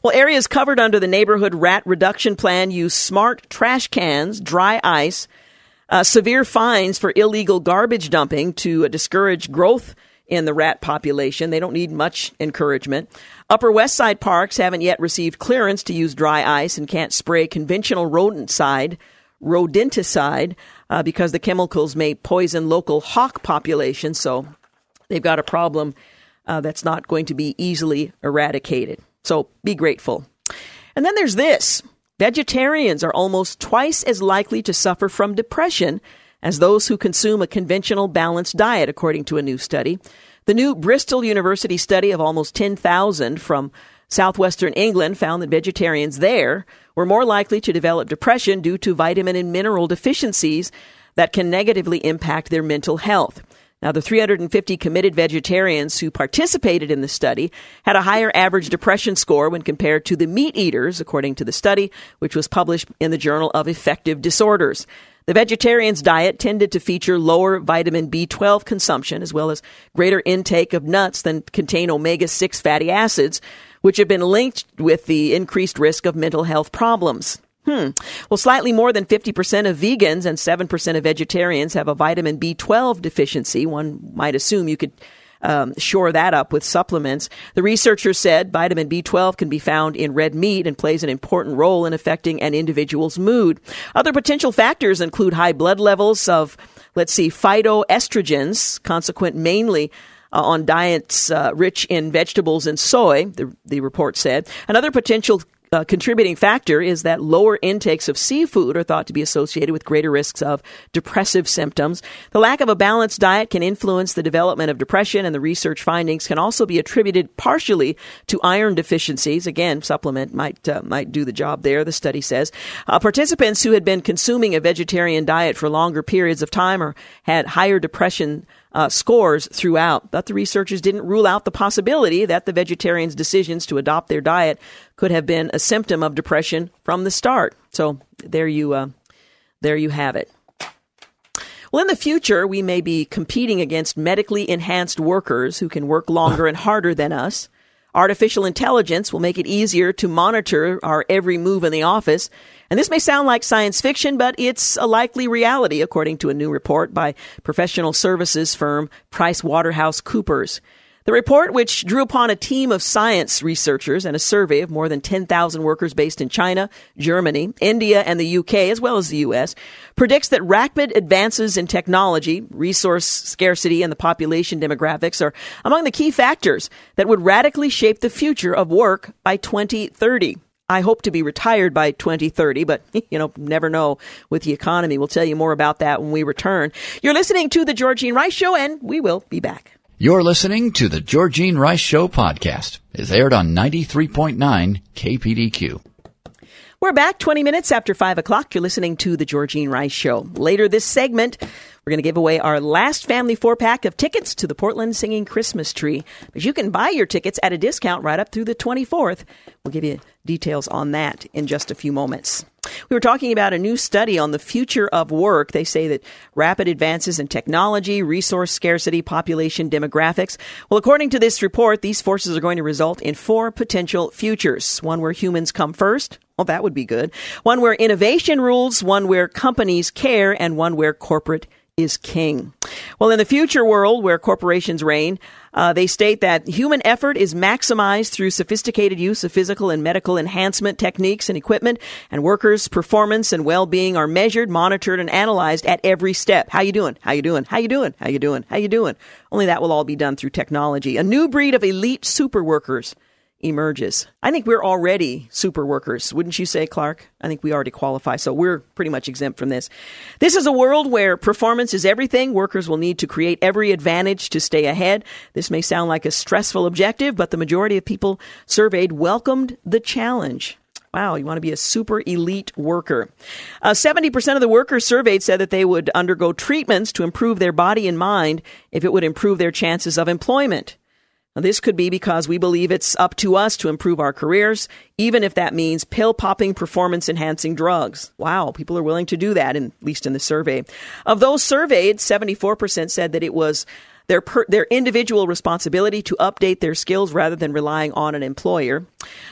Well, areas covered under the neighborhood rat reduction plan use smart trash cans, dry ice, uh, severe fines for illegal garbage dumping to uh, discourage growth in the rat population. They don't need much encouragement. Upper West Side parks haven't yet received clearance to use dry ice and can't spray conventional rodenticide, rodenticide, uh, because the chemicals may poison local hawk populations. So they've got a problem uh, that's not going to be easily eradicated. So be grateful. And then there's this vegetarians are almost twice as likely to suffer from depression as those who consume a conventional balanced diet, according to a new study. The new Bristol University study of almost 10,000 from southwestern England found that vegetarians there were more likely to develop depression due to vitamin and mineral deficiencies that can negatively impact their mental health. Now, the 350 committed vegetarians who participated in the study had a higher average depression score when compared to the meat eaters, according to the study, which was published in the Journal of Affective Disorders. The vegetarian's diet tended to feature lower vitamin B12 consumption as well as greater intake of nuts than contain omega 6 fatty acids, which have been linked with the increased risk of mental health problems. Hmm. Well, slightly more than 50% of vegans and 7% of vegetarians have a vitamin B12 deficiency. One might assume you could um, shore that up with supplements. The researchers said vitamin B12 can be found in red meat and plays an important role in affecting an individual's mood. Other potential factors include high blood levels of, let's see, phytoestrogens, consequent mainly uh, on diets uh, rich in vegetables and soy, the, the report said. Another potential uh, contributing factor is that lower intakes of seafood are thought to be associated with greater risks of depressive symptoms. The lack of a balanced diet can influence the development of depression, and the research findings can also be attributed partially to iron deficiencies. Again, supplement might uh, might do the job there. The study says uh, participants who had been consuming a vegetarian diet for longer periods of time or had higher depression uh, scores throughout. But the researchers didn't rule out the possibility that the vegetarians' decisions to adopt their diet could have been a symptom of depression from the start. So there you, uh, there you have it. Well, in the future, we may be competing against medically enhanced workers who can work longer and harder than us. Artificial intelligence will make it easier to monitor our every move in the office. And this may sound like science fiction, but it's a likely reality, according to a new report by professional services firm PricewaterhouseCoopers. The report, which drew upon a team of science researchers and a survey of more than 10,000 workers based in China, Germany, India, and the UK, as well as the US, predicts that rapid advances in technology, resource scarcity, and the population demographics are among the key factors that would radically shape the future of work by 2030. I hope to be retired by 2030, but you know, never know with the economy. We'll tell you more about that when we return. You're listening to the Georgene Rice Show, and we will be back. You're listening to the Georgene Rice Show podcast. It's aired on 93.9 KPDQ. We're back 20 minutes after 5 o'clock. You're listening to The Georgene Rice Show. Later this segment, we're going to give away our last family four pack of tickets to the Portland Singing Christmas Tree. But you can buy your tickets at a discount right up through the 24th. We'll give you details on that in just a few moments. We were talking about a new study on the future of work. They say that rapid advances in technology, resource scarcity, population demographics. Well, according to this report, these forces are going to result in four potential futures. One where humans come first. Well, that would be good. One where innovation rules, one where companies care, and one where corporate is king. Well, in the future world where corporations reign, uh, they state that human effort is maximized through sophisticated use of physical and medical enhancement techniques and equipment, and workers' performance and well-being are measured, monitored, and analyzed at every step. How you doing? How you doing? How you doing? How you doing? How you doing? Only that will all be done through technology. A new breed of elite super workers emerges. I think we're already super workers, wouldn't you say, Clark? I think we already qualify, so we're pretty much exempt from this. This is a world where performance is everything. Workers will need to create every advantage to stay ahead. This may sound like a stressful objective, but the majority of people surveyed welcomed the challenge. Wow, you want to be a super elite worker. Uh, 70% of the workers surveyed said that they would undergo treatments to improve their body and mind if it would improve their chances of employment. Now, this could be because we believe it's up to us to improve our careers, even if that means pill popping performance enhancing drugs. Wow, people are willing to do that, in, at least in the survey. Of those surveyed, 74% said that it was their, per, their individual responsibility to update their skills rather than relying on an employer.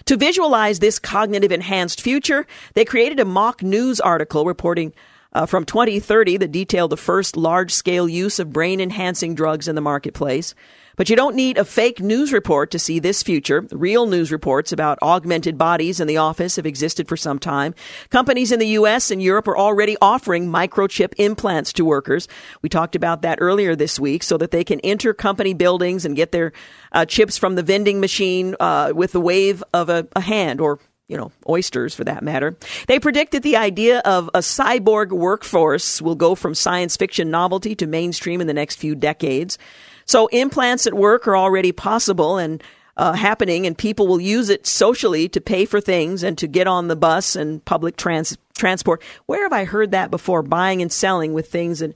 To visualize this cognitive enhanced future, they created a mock news article reporting uh, from 2030 that detailed the first large scale use of brain enhancing drugs in the marketplace. But you don't need a fake news report to see this future. Real news reports about augmented bodies in the office have existed for some time. Companies in the U.S. and Europe are already offering microchip implants to workers. We talked about that earlier this week so that they can enter company buildings and get their uh, chips from the vending machine uh, with the wave of a, a hand or you know, oysters for that matter. They predict that the idea of a cyborg workforce will go from science fiction novelty to mainstream in the next few decades. So implants at work are already possible and uh, happening, and people will use it socially to pay for things and to get on the bus and public trans- transport. Where have I heard that before? Buying and selling with things that,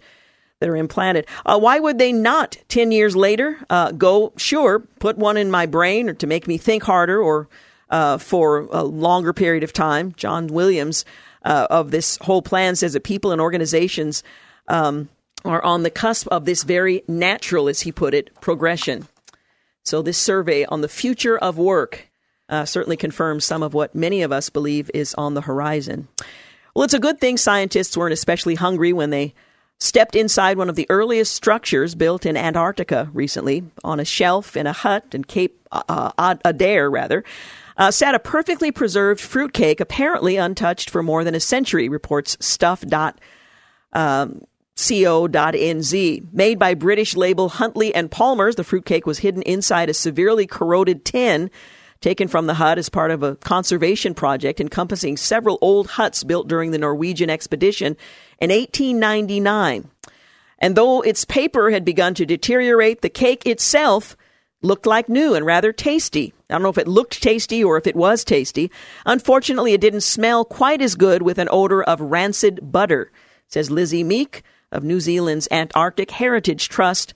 that are implanted. Uh, why would they not, 10 years later, uh, go, sure, put one in my brain or to make me think harder or uh, for a longer period of time? John Williams uh, of this whole plan says that people and organizations um, are on the cusp of this very natural, as he put it, progression. So, this survey on the future of work uh, certainly confirms some of what many of us believe is on the horizon. Well, it's a good thing scientists weren't especially hungry when they stepped inside one of the earliest structures built in Antarctica recently. On a shelf in a hut in Cape uh, uh Adare, rather, uh, sat a perfectly preserved fruitcake, apparently untouched for more than a century, reports Stuff. Um, co.nz. Made by British label Huntley and Palmer's, the fruitcake was hidden inside a severely corroded tin taken from the hut as part of a conservation project encompassing several old huts built during the Norwegian expedition in 1899. And though its paper had begun to deteriorate, the cake itself looked like new and rather tasty. I don't know if it looked tasty or if it was tasty. Unfortunately, it didn't smell quite as good with an odor of rancid butter, says Lizzie Meek, of New Zealand's Antarctic Heritage Trust.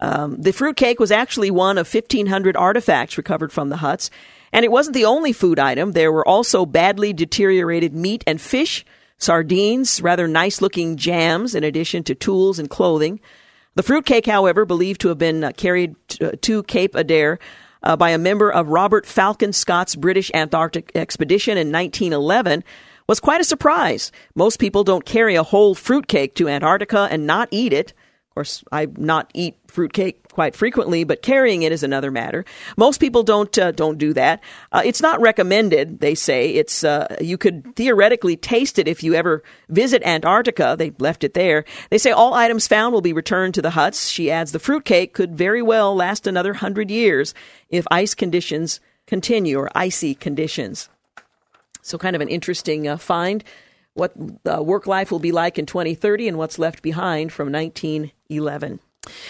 Um, the fruitcake was actually one of 1,500 artifacts recovered from the huts. And it wasn't the only food item. There were also badly deteriorated meat and fish, sardines, rather nice looking jams, in addition to tools and clothing. The fruitcake, however, believed to have been uh, carried to, uh, to Cape Adare uh, by a member of Robert Falcon Scott's British Antarctic expedition in 1911, was quite a surprise. Most people don't carry a whole fruitcake to Antarctica and not eat it. Of course, I not eat fruitcake quite frequently, but carrying it is another matter. Most people don't uh, don't do that. Uh, it's not recommended. They say it's uh, you could theoretically taste it if you ever visit Antarctica. They left it there. They say all items found will be returned to the huts. She adds the fruitcake could very well last another hundred years if ice conditions continue or icy conditions. So, kind of an interesting uh, find what uh, work life will be like in 2030 and what's left behind from 1911.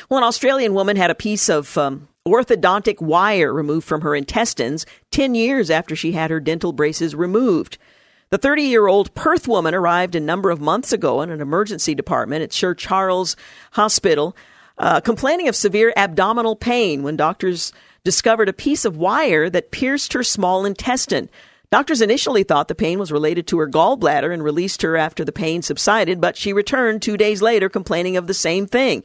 Well, an Australian woman had a piece of um, orthodontic wire removed from her intestines 10 years after she had her dental braces removed. The 30 year old Perth woman arrived a number of months ago in an emergency department at Sir Charles Hospital, uh, complaining of severe abdominal pain when doctors discovered a piece of wire that pierced her small intestine. Doctors initially thought the pain was related to her gallbladder and released her after the pain subsided, but she returned two days later complaining of the same thing.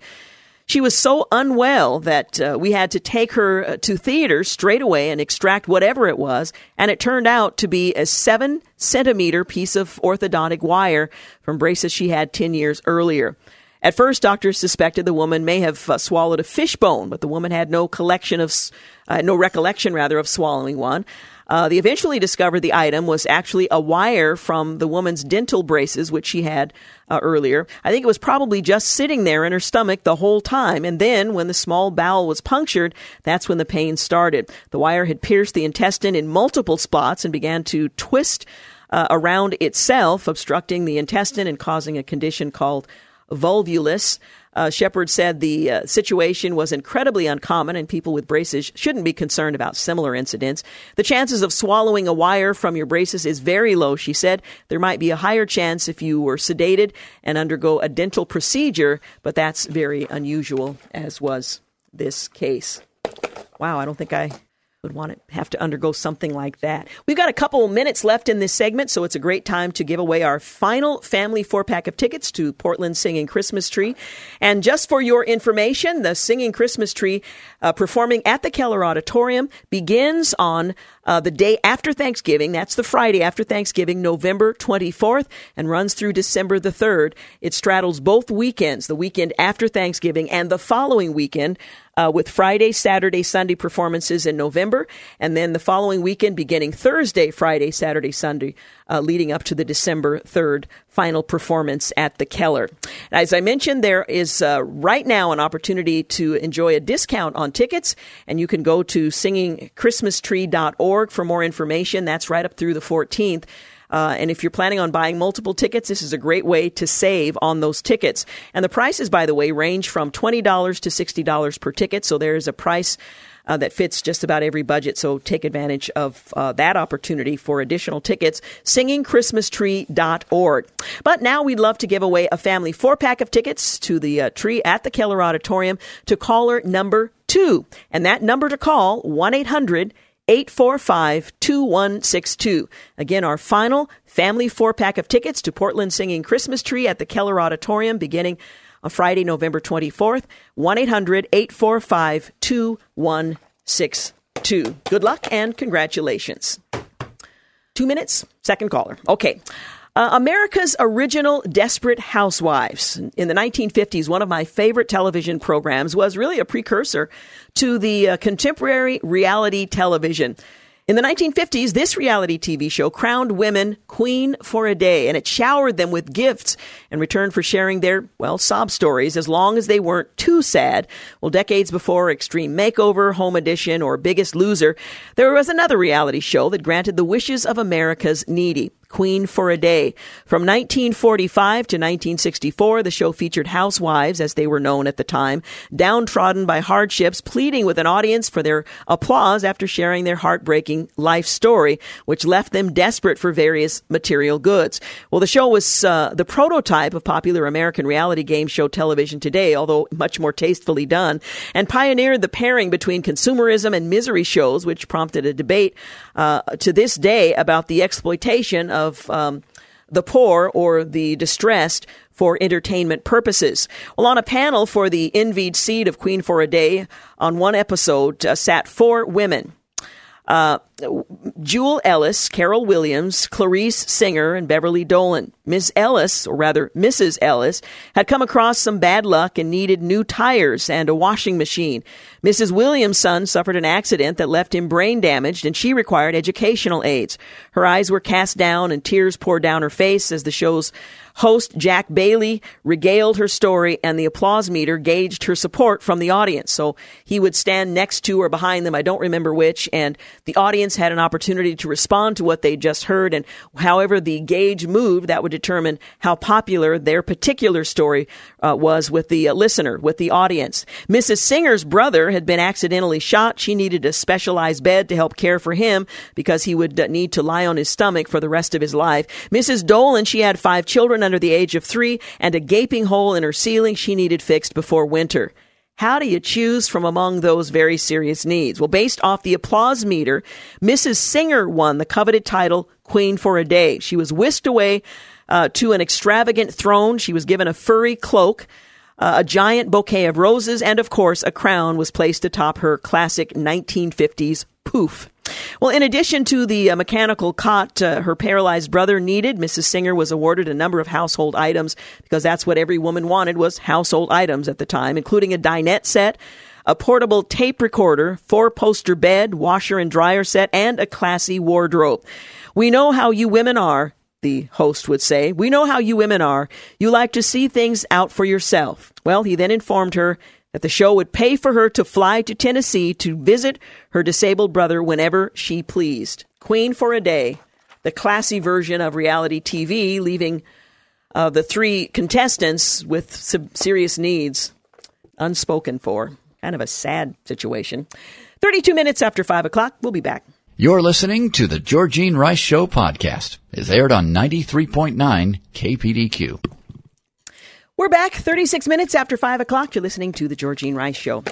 She was so unwell that uh, we had to take her uh, to theater straight away and extract whatever it was, and it turned out to be a seven centimeter piece of orthodontic wire from braces she had 10 years earlier. At first, doctors suspected the woman may have uh, swallowed a fish bone, but the woman had no collection of, uh, no recollection rather of swallowing one. Uh, they eventually discovered the item was actually a wire from the woman's dental braces, which she had uh, earlier. I think it was probably just sitting there in her stomach the whole time. And then when the small bowel was punctured, that's when the pain started. The wire had pierced the intestine in multiple spots and began to twist uh, around itself, obstructing the intestine and causing a condition called volvulus. Uh, Shepard said the uh, situation was incredibly uncommon and people with braces shouldn't be concerned about similar incidents. The chances of swallowing a wire from your braces is very low, she said. There might be a higher chance if you were sedated and undergo a dental procedure, but that's very unusual, as was this case. Wow, I don't think I would want to have to undergo something like that. We've got a couple minutes left in this segment, so it's a great time to give away our final family four pack of tickets to Portland Singing Christmas Tree. And just for your information, the Singing Christmas Tree uh, performing at the Keller Auditorium begins on uh, the day after Thanksgiving. That's the Friday after Thanksgiving, November 24th, and runs through December the 3rd. It straddles both weekends, the weekend after Thanksgiving and the following weekend uh, with Friday, Saturday, Sunday performances in November, and then the following weekend beginning Thursday, Friday, Saturday, Sunday, uh, leading up to the December 3rd final performance at the Keller. As I mentioned, there is uh, right now an opportunity to enjoy a discount on tickets, and you can go to singingchristmastree.org for more information. That's right up through the 14th. Uh, and if you're planning on buying multiple tickets, this is a great way to save on those tickets. And the prices, by the way, range from $20 to $60 per ticket. So there is a price uh, that fits just about every budget. So take advantage of uh, that opportunity for additional tickets. SingingChristmasTree.org. But now we'd love to give away a family four pack of tickets to the uh, tree at the Keller Auditorium to caller number two. And that number to call, 1 800 845 2162. Again, our final family four pack of tickets to Portland Singing Christmas Tree at the Keller Auditorium beginning on Friday, November 24th. 1 800 845 2162. Good luck and congratulations. Two minutes, second caller. Okay. Uh, America's original Desperate Housewives. In the 1950s, one of my favorite television programs was really a precursor to the uh, contemporary reality television. In the 1950s, this reality TV show crowned women queen for a day, and it showered them with gifts in return for sharing their, well, sob stories as long as they weren't too sad. Well, decades before Extreme Makeover, Home Edition, or Biggest Loser, there was another reality show that granted the wishes of America's needy. Queen for a Day. From 1945 to 1964, the show featured housewives, as they were known at the time, downtrodden by hardships, pleading with an audience for their applause after sharing their heartbreaking life story, which left them desperate for various material goods. Well, the show was uh, the prototype of popular American reality game show television today, although much more tastefully done, and pioneered the pairing between consumerism and misery shows, which prompted a debate uh, to this day about the exploitation of um, the poor or the distressed for entertainment purposes. Well, on a panel for the envied seat of Queen for a Day, on one episode uh, sat four women. Uh, Jewel Ellis, Carol Williams, Clarice Singer, and Beverly Dolan. Miss Ellis, or rather Mrs. Ellis, had come across some bad luck and needed new tires and a washing machine. Mrs. Williams' son suffered an accident that left him brain damaged and she required educational aids. Her eyes were cast down and tears poured down her face as the show's Host Jack Bailey regaled her story and the applause meter gauged her support from the audience. So he would stand next to or behind them, I don't remember which, and the audience had an opportunity to respond to what they just heard. And however the gauge moved, that would determine how popular their particular story uh, was with the uh, listener, with the audience. Mrs. Singer's brother had been accidentally shot. She needed a specialized bed to help care for him because he would uh, need to lie on his stomach for the rest of his life. Mrs. Dolan, she had five children under the age of three and a gaping hole in her ceiling she needed fixed before winter. How do you choose from among those very serious needs? Well, based off the applause meter, Mrs. Singer won the coveted title Queen for a Day. She was whisked away uh, to an extravagant throne. She was given a furry cloak. Uh, a giant bouquet of roses, and of course, a crown was placed atop her classic 1950s poof. Well, in addition to the uh, mechanical cot uh, her paralyzed brother needed, Mrs. Singer was awarded a number of household items because that's what every woman wanted was household items at the time, including a dinette set, a portable tape recorder, four poster bed, washer and dryer set, and a classy wardrobe. We know how you women are, the host would say. We know how you women are. You like to see things out for yourself. Well, he then informed her that the show would pay for her to fly to Tennessee to visit her disabled brother whenever she pleased. Queen for a day, the classy version of reality TV, leaving uh, the three contestants with some serious needs unspoken for. Kind of a sad situation. 32 minutes after 5 o'clock. We'll be back. You're listening to the Georgene Rice Show podcast. It's aired on 93.9 KPDQ. We're back 36 minutes after 5 o'clock. You're listening to the Georgene Rice Show.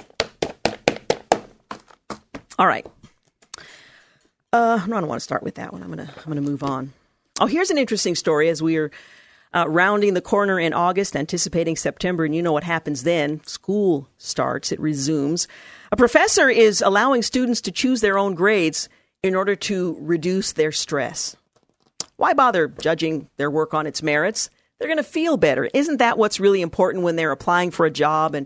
All right. Uh, I don't want to start with that one. I'm gonna I'm gonna move on. Oh, here's an interesting story as we are uh, rounding the corner in August, anticipating September, and you know what happens then. School starts, it resumes. A professor is allowing students to choose their own grades in order to reduce their stress. Why bother judging their work on its merits? They're going to feel better. Isn't that what's really important when they're applying for a job and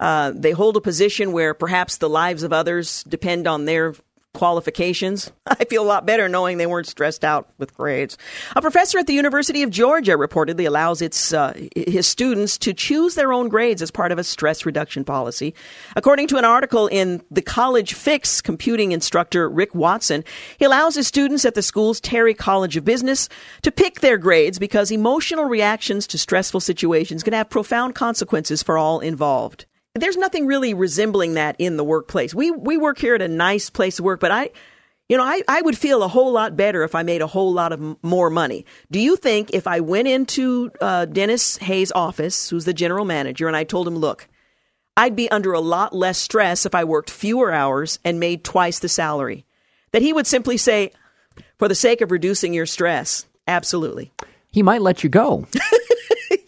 uh, they hold a position where perhaps the lives of others depend on their qualifications. I feel a lot better knowing they weren't stressed out with grades. A professor at the University of Georgia reportedly allows its uh, his students to choose their own grades as part of a stress reduction policy. According to an article in the College Fix, computing instructor Rick Watson, he allows his students at the school's Terry College of Business to pick their grades because emotional reactions to stressful situations can have profound consequences for all involved there's nothing really resembling that in the workplace. We we work here at a nice place to work, but I you know, I, I would feel a whole lot better if I made a whole lot of m- more money. Do you think if I went into uh, Dennis Hayes' office, who's the general manager, and I told him, look, I'd be under a lot less stress if I worked fewer hours and made twice the salary, that he would simply say, for the sake of reducing your stress, absolutely. He might let you go.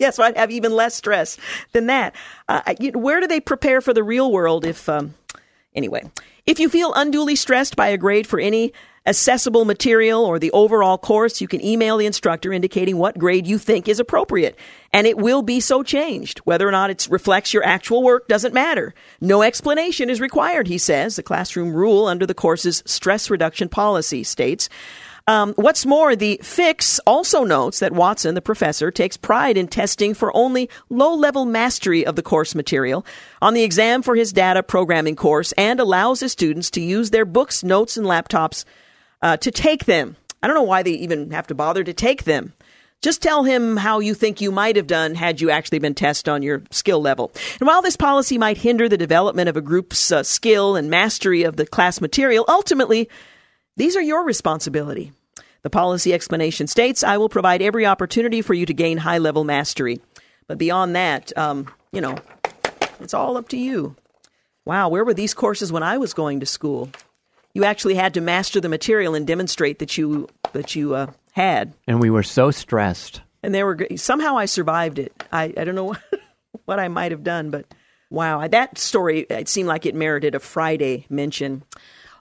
yes, so I'd have even less stress than that. Uh, where do they prepare for the real world if, um, anyway, if you feel unduly stressed by a grade for any accessible material or the overall course, you can email the instructor indicating what grade you think is appropriate. And it will be so changed. Whether or not it reflects your actual work doesn't matter. No explanation is required, he says. The classroom rule under the course's stress reduction policy states. Um, what's more, the fix also notes that Watson, the professor, takes pride in testing for only low level mastery of the course material on the exam for his data programming course and allows his students to use their books, notes, and laptops uh, to take them. I don't know why they even have to bother to take them. Just tell him how you think you might have done had you actually been tested on your skill level. And while this policy might hinder the development of a group's uh, skill and mastery of the class material, ultimately, these are your responsibility. The policy explanation states, I will provide every opportunity for you to gain high level mastery. But beyond that, um, you know, it's all up to you. Wow, where were these courses when I was going to school? You actually had to master the material and demonstrate that you that you uh, had. And we were so stressed. And they were somehow I survived it. I, I don't know what I might have done, but wow, that story it seemed like it merited a Friday mention.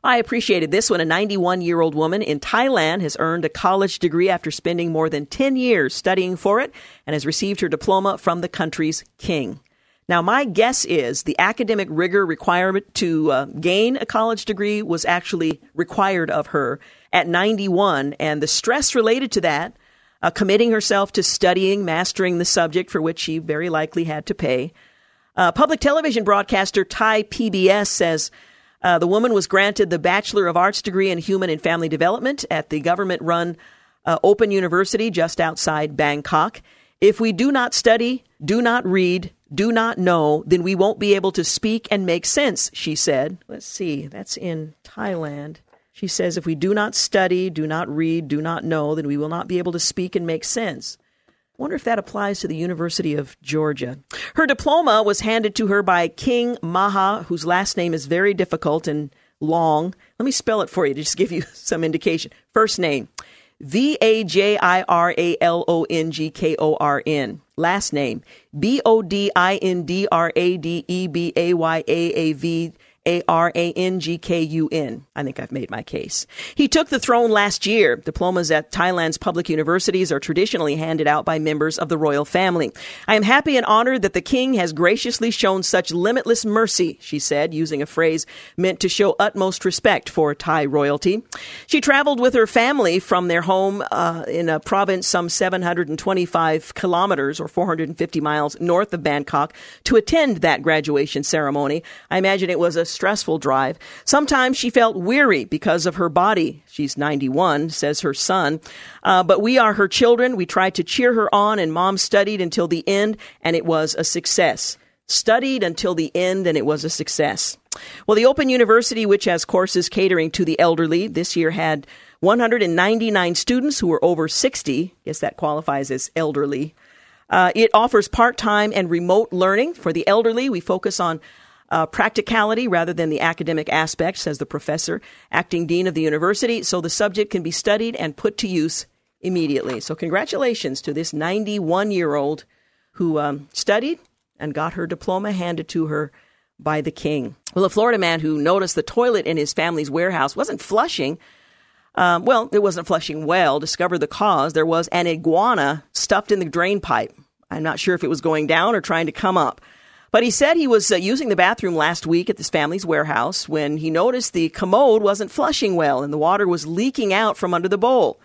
I appreciated this one. A 91 year old woman in Thailand has earned a college degree after spending more than 10 years studying for it and has received her diploma from the country's king. Now, my guess is the academic rigor requirement to uh, gain a college degree was actually required of her at 91, and the stress related to that, uh, committing herself to studying, mastering the subject for which she very likely had to pay. Uh, public television broadcaster Thai PBS says uh, the woman was granted the Bachelor of Arts degree in Human and Family Development at the government run uh, Open University just outside Bangkok. If we do not study, do not read, do not know, then we won't be able to speak and make sense, she said. Let's see, that's in Thailand. She says, if we do not study, do not read, do not know, then we will not be able to speak and make sense wonder if that applies to the University of Georgia. Her diploma was handed to her by King Maha, whose last name is very difficult and long. Let me spell it for you to just give you some indication. First name V A J I R A L O N G K O R N. Last name B O D I N D R A D E B A Y A A V a R A N G K U N. I think I've made my case. He took the throne last year. Diplomas at Thailand's public universities are traditionally handed out by members of the royal family. I am happy and honored that the king has graciously shown such limitless mercy, she said, using a phrase meant to show utmost respect for Thai royalty. She traveled with her family from their home uh, in a province some 725 kilometers or 450 miles north of Bangkok to attend that graduation ceremony. I imagine it was a stressful drive. Sometimes she felt weary because of her body. She's 91, says her son. Uh, but we are her children. We tried to cheer her on, and mom studied until the end, and it was a success. Studied until the end, and it was a success. Well, the Open University, which has courses catering to the elderly, this year had 199 students who were over 60. Guess that qualifies as elderly. Uh, it offers part time and remote learning for the elderly. We focus on uh, practicality rather than the academic aspect, says the professor, acting dean of the university, so the subject can be studied and put to use immediately. So, congratulations to this 91 year old who um, studied and got her diploma handed to her by the king. Well, a Florida man who noticed the toilet in his family's warehouse wasn't flushing. Um, well, it wasn't flushing well. Discovered the cause. There was an iguana stuffed in the drain pipe. I'm not sure if it was going down or trying to come up. But he said he was uh, using the bathroom last week at this family's warehouse when he noticed the commode wasn't flushing well and the water was leaking out from under the bowl.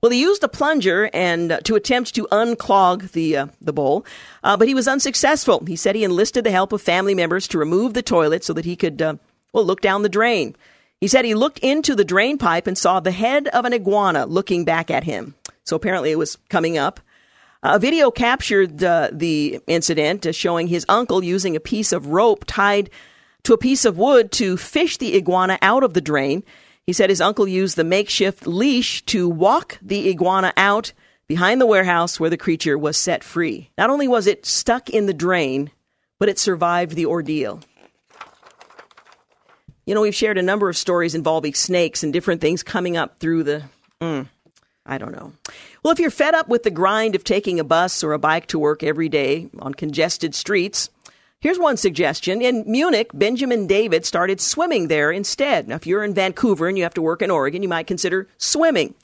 Well, he used a plunger and uh, to attempt to unclog the uh, the bowl, uh, but he was unsuccessful. He said he enlisted the help of family members to remove the toilet so that he could uh, well look down the drain. He said he looked into the drain pipe and saw the head of an iguana looking back at him. So apparently it was coming up. A video captured uh, the incident uh, showing his uncle using a piece of rope tied to a piece of wood to fish the iguana out of the drain. He said his uncle used the makeshift leash to walk the iguana out behind the warehouse where the creature was set free. Not only was it stuck in the drain, but it survived the ordeal. You know, we've shared a number of stories involving snakes and different things coming up through the. Mm, I don't know. Well, if you're fed up with the grind of taking a bus or a bike to work every day on congested streets, here's one suggestion. In Munich, Benjamin David started swimming there instead. Now, if you're in Vancouver and you have to work in Oregon, you might consider swimming.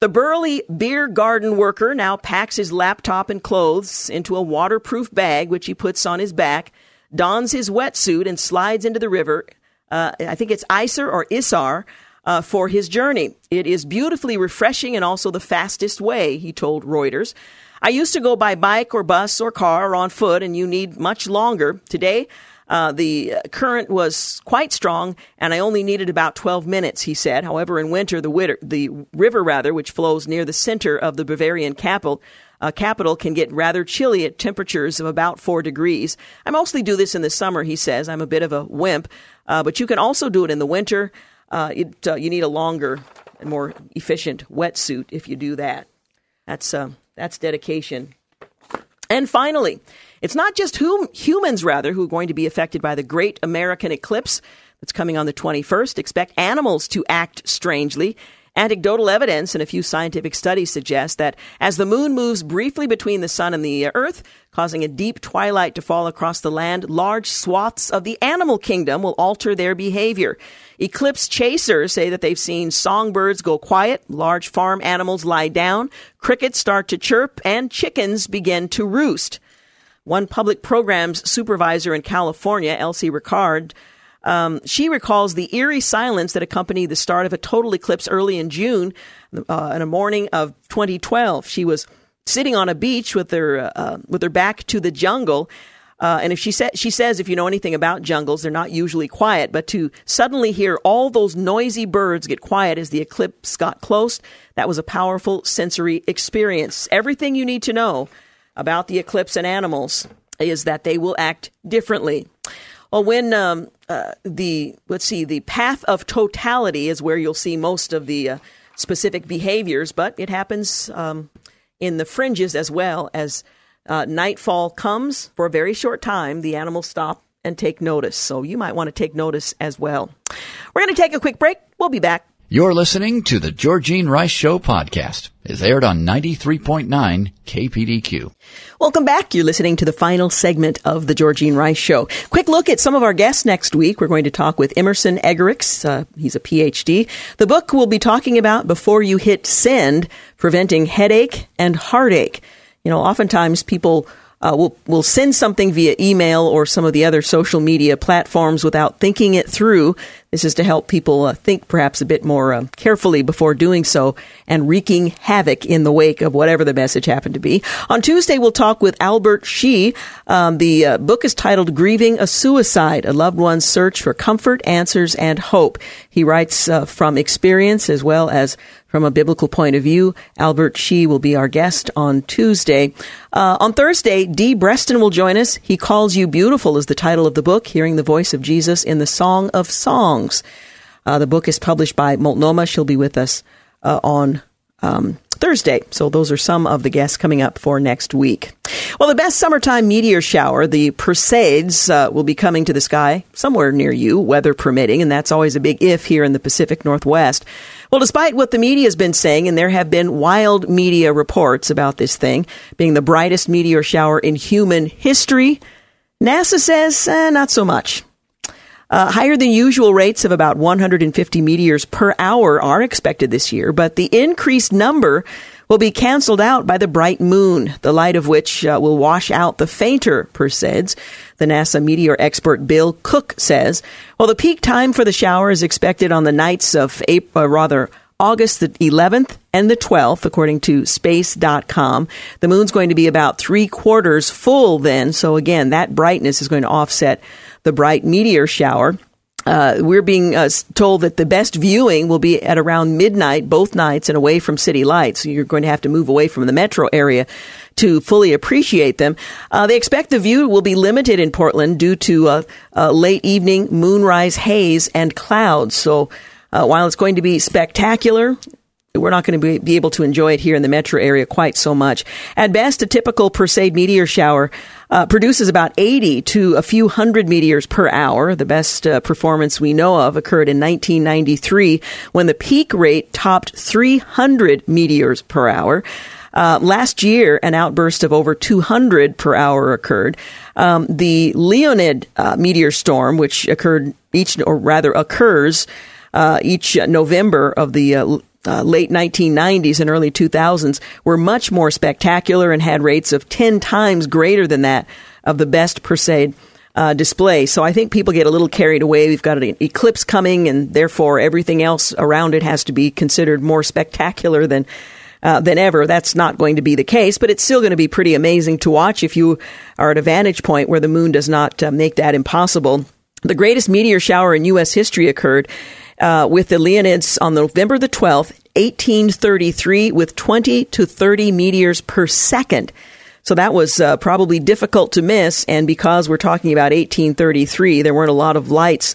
The burly beer garden worker now packs his laptop and clothes into a waterproof bag, which he puts on his back, dons his wetsuit, and slides into the river. Uh, I think it's Isar or Isar uh, for his journey. It is beautifully refreshing and also the fastest way, he told Reuters. I used to go by bike or bus or car or on foot, and you need much longer. Today, uh, the current was quite strong, and I only needed about 12 minutes, he said. However, in winter, the, witter, the river, rather, which flows near the center of the Bavarian capital, uh, capital can get rather chilly at temperatures of about four degrees. I mostly do this in the summer, he says. I'm a bit of a wimp, uh, but you can also do it in the winter uh, it, uh, you need a longer and more efficient wetsuit if you do that. That's uh, that's dedication. And finally, it's not just hum- humans rather who are going to be affected by the Great American Eclipse that's coming on the 21st. Expect animals to act strangely Anecdotal evidence and a few scientific studies suggest that as the moon moves briefly between the sun and the earth, causing a deep twilight to fall across the land, large swaths of the animal kingdom will alter their behavior. Eclipse chasers say that they've seen songbirds go quiet, large farm animals lie down, crickets start to chirp, and chickens begin to roost. One public programs supervisor in California, Elsie Ricard, um, she recalls the eerie silence that accompanied the start of a total eclipse early in June, uh, in a morning of 2012. She was sitting on a beach with her uh, with her back to the jungle. Uh, and if she said, she says, if you know anything about jungles, they're not usually quiet. But to suddenly hear all those noisy birds get quiet as the eclipse got close, that was a powerful sensory experience. Everything you need to know about the eclipse and animals is that they will act differently. Well, when um, uh, the let's see, the path of totality is where you'll see most of the uh, specific behaviors, but it happens um, in the fringes as well. As uh, nightfall comes for a very short time, the animals stop and take notice. So you might want to take notice as well. We're going to take a quick break. We'll be back You're listening to the Georgene Rice Show podcast. It's aired on 93.9 KPDQ. Welcome back. You're listening to the final segment of the Georgene Rice Show. Quick look at some of our guests next week. We're going to talk with Emerson Eggerichs. Uh, he's a PhD. The book we'll be talking about before you hit send, preventing headache and heartache. You know, oftentimes people uh, will will send something via email or some of the other social media platforms without thinking it through. This is to help people uh, think perhaps a bit more uh, carefully before doing so and wreaking havoc in the wake of whatever the message happened to be. On Tuesday, we'll talk with Albert Hsu. Um, the uh, book is titled "Grieving a Suicide: A Loved One's Search for Comfort, Answers, and Hope." He writes uh, from experience as well as from a biblical point of view. Albert Hsu will be our guest on Tuesday. Uh, on Thursday, Dee Brestin will join us. He Calls You Beautiful is the title of the book, Hearing the Voice of Jesus in the Song of Songs. Uh, the book is published by Multnomah. She'll be with us uh, on um, Thursday. So those are some of the guests coming up for next week. Well, the best summertime meteor shower, the Perseids, uh, will be coming to the sky somewhere near you, weather permitting, and that's always a big if here in the Pacific Northwest. Well, despite what the media has been saying, and there have been wild media reports about this thing being the brightest meteor shower in human history, NASA says eh, not so much. Uh, higher than usual rates of about 150 meteors per hour are expected this year, but the increased number will be canceled out by the bright moon, the light of which uh, will wash out the fainter Perseids. The NASA meteor expert Bill Cook says. Well, the peak time for the shower is expected on the nights of April, uh, rather August the 11th and the 12th, according to space.com. The moon's going to be about three quarters full then. So again, that brightness is going to offset the bright meteor shower. Uh, we're being uh, told that the best viewing will be at around midnight, both nights, and away from city lights. So you're going to have to move away from the metro area to fully appreciate them. Uh, they expect the view will be limited in Portland due to uh, uh, late evening moonrise haze and clouds. So uh, while it's going to be spectacular, we're not going to be, able to enjoy it here in the metro area quite so much. At best, a typical Perseid meteor shower uh, produces about 80 to a few hundred meteors per hour. The best uh, performance we know of occurred in 1993 when the peak rate topped 300 meteors per hour. Uh, last year, an outburst of over 200 per hour occurred. Um, the Leonid uh, meteor storm, which occurred each, or rather occurs uh, each November of the uh, uh, late 1990s and early 2000s were much more spectacular and had rates of 10 times greater than that of the best Perseid uh, display. So I think people get a little carried away. We've got an eclipse coming, and therefore everything else around it has to be considered more spectacular than. Uh, than ever. That's not going to be the case, but it's still going to be pretty amazing to watch if you are at a vantage point where the moon does not uh, make that impossible. The greatest meteor shower in U.S. history occurred uh, with the Leonids on November the 12th, 1833, with 20 to 30 meteors per second. So that was uh, probably difficult to miss. And because we're talking about 1833, there weren't a lot of lights,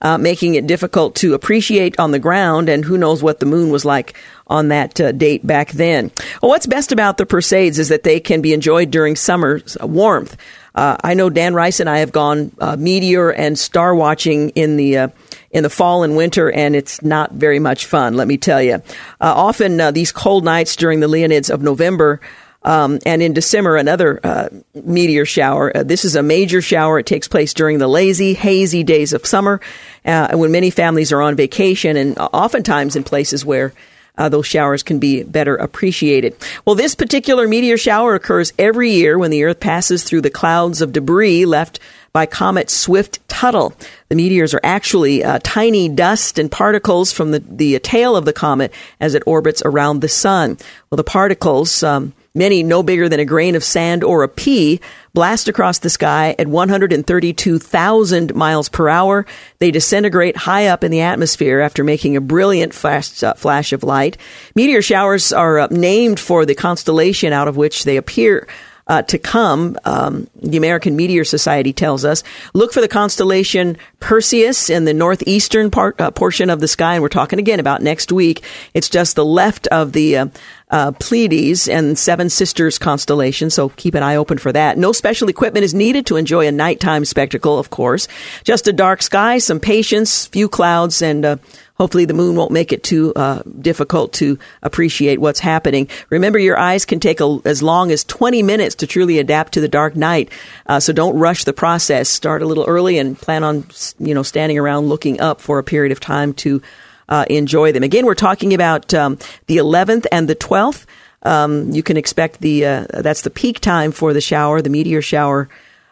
uh, making it difficult to appreciate on the ground. And who knows what the moon was like on that uh, date back then. Well, what's best about the Perseids is that they can be enjoyed during summer's warmth. Uh, I know Dan Rice and I have gone uh, meteor and star watching in the uh, in the fall and winter, and it's not very much fun, let me tell you. Uh, often, uh, these cold nights during the Leonids of November. Um, and in December, another uh, meteor shower. Uh, this is a major shower. It takes place during the lazy, hazy days of summer, uh, when many families are on vacation, and oftentimes in places where uh, those showers can be better appreciated. Well, this particular meteor shower occurs every year when the Earth passes through the clouds of debris left by comet Swift Tuttle. The meteors are actually uh, tiny dust and particles from the, the tail of the comet as it orbits around the sun. Well, the particles, um, many no bigger than a grain of sand or a pea, blast across the sky at 132,000 miles per hour. They disintegrate high up in the atmosphere after making a brilliant flash, uh, flash of light. Meteor showers are uh, named for the constellation out of which they appear uh, to come, um, the American Meteor Society tells us. Look for the constellation Perseus in the northeastern part, uh, portion of the sky, and we're talking again about next week. It's just the left of the uh, uh, Pleiades and Seven Sisters constellation, so keep an eye open for that. No special equipment is needed to enjoy a nighttime spectacle, of course. Just a dark sky, some patience, few clouds, and uh, hopefully the moon won't make it too uh, difficult to appreciate what's happening. Remember, your eyes can take a, as long as 20 minutes to truly adapt to the dark night, uh, so don't rush the process. Start a little early and plan on, you know, standing around looking up for a period of time to uh, enjoy them. Again, we're talking about um, the 11th and the 12th. Um, you can expect the uh, that's the peak time for the shower, the meteor shower,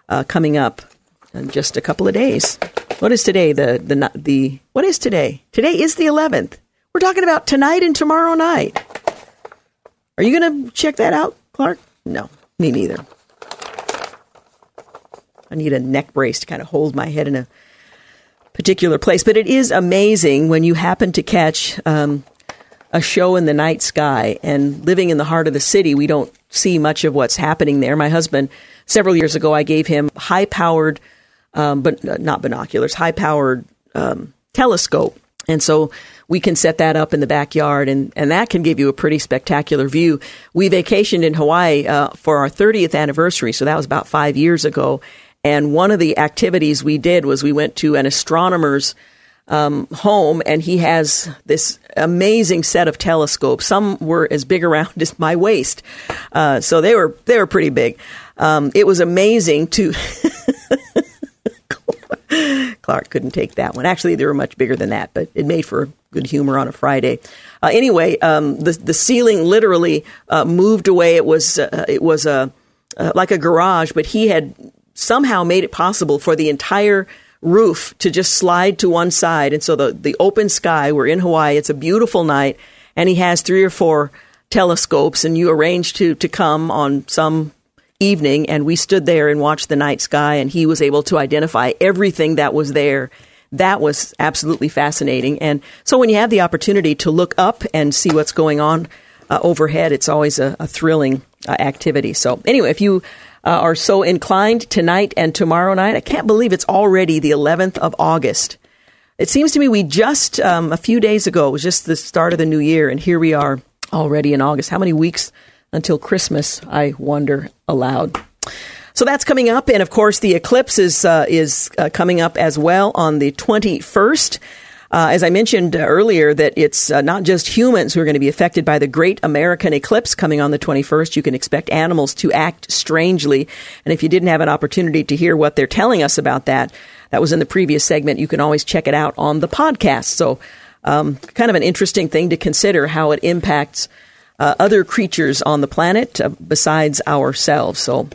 uh, coming up in just a couple of days. What is today? The the the what is today? Today is the 11th. We're talking about tonight and tomorrow night. Are you going to check that out, Clark? No, me neither. I need a neck brace to kind of hold my head in a particular place. But it is amazing when you happen to catch um, a show in the night sky. And living in the heart of the city, we don't see much of what's happening there. My husband, several years ago, I gave him high powered, um, but not binoculars, high powered um, telescope. And so we can set that up in the backyard, and, and that can give you a pretty spectacular view. We vacationed in Hawaii uh, for our 30th anniversary, so that was about five years ago. And one of the activities we did was we went to an astronomer's um, home, and he has this amazing set of telescopes. Some were as big around as my waist, uh, so they were they were pretty big. Um, it was amazing to. Clark couldn't take that one. Actually, they were much bigger than that, but it made for good humor on a Friday. Uh, anyway, um, the the ceiling literally uh, moved away. It was uh, it was a uh, like a garage, but he had somehow made it possible for the entire roof to just slide to one side. And so the, the open sky, we're in Hawaii, it's a beautiful night, and he has three or four telescopes, and you arranged to, to come on some evening, and we stood there and watched the night sky, and he was able to identify everything that was there. That was absolutely fascinating. And so when you have the opportunity to look up and see what's going on uh, overhead, it's always a, a thrilling uh, activity. So anyway, if you uh, are so inclined tonight and tomorrow night. I can't believe it's already the 11th of August. It seems to me we just, um, a few days ago, it was just the start of the new year, and here we are already in August. How many weeks until Christmas, I wonder aloud. So that's coming up, and of course, the eclipse is, uh, is uh, coming up as well on the 21st. Uh, as I mentioned earlier, that it's uh, not just humans who are going to be affected by the Great American Eclipse coming on the 21st. You can expect animals to act strangely. And if you didn't have an opportunity to hear what they're telling us about that, that was in the previous segment. You can always check it out on the podcast. So, um, kind of an interesting thing to consider how it impacts uh, other creatures on the planet uh, besides ourselves. So,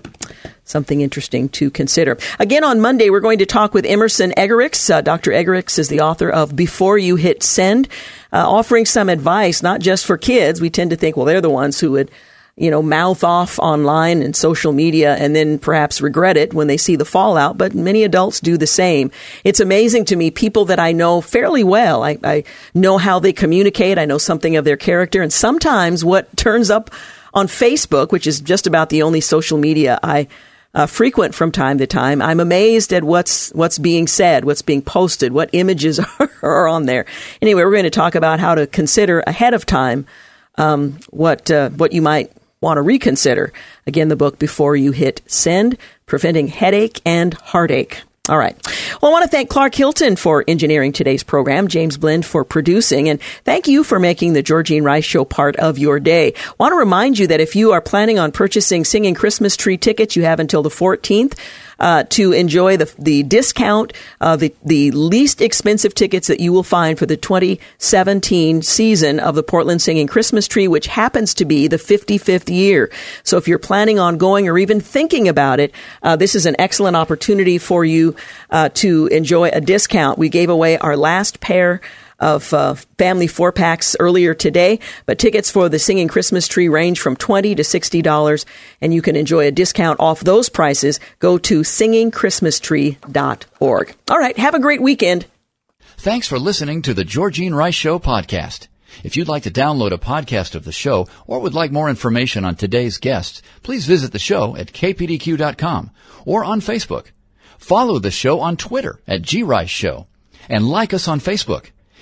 something interesting to consider. Again, on Monday, we're going to talk with Emerson Eggerichs. Uh, Dr. Eggerichs is the author of Before You Hit Send, uh, offering some advice, not just for kids. We tend to think, well, they're the ones who would, you know, mouth off online and social media and then perhaps regret it when they see the fallout, but many adults do the same. It's amazing to me, people that I know fairly well. I, I know how they communicate. I know something of their character. And sometimes what turns up on Facebook, which is just about the only social media I uh, frequent from time to time. I'm amazed at what's what's being said, what's being posted, what images are, are on there. Anyway, we're going to talk about how to consider ahead of time um, what uh, what you might want to reconsider. Again, the book before you hit send, preventing headache and heartache. All right. Well, I want to thank Clark Hilton for engineering today's program, James Blend for producing, and thank you for making the Georgene Rice Show part of your day. I want to remind you that if you are planning on purchasing Singing Christmas Tree tickets, you have until the 14th uh, to enjoy the the discount, uh, the the least expensive tickets that you will find for the 2017 season of the Portland Singing Christmas Tree, which happens to be the 55th year. So if you're planning on going or even thinking about it, uh, this is an excellent opportunity for you uh, to enjoy a discount. We gave away our last pair of uh, family four packs earlier today. But tickets for the Singing Christmas Tree range from 20 to $60, and you can enjoy a discount off those prices. Go to singingchristmastree.org. All right, have a great weekend. Thanks for listening to the Georgene Rice Show podcast. If you'd like to download a podcast of the show or would like more information on today's guests, please visit the show at kpdq.com or on Facebook. Follow the show on Twitter at grice show and like us on Facebook.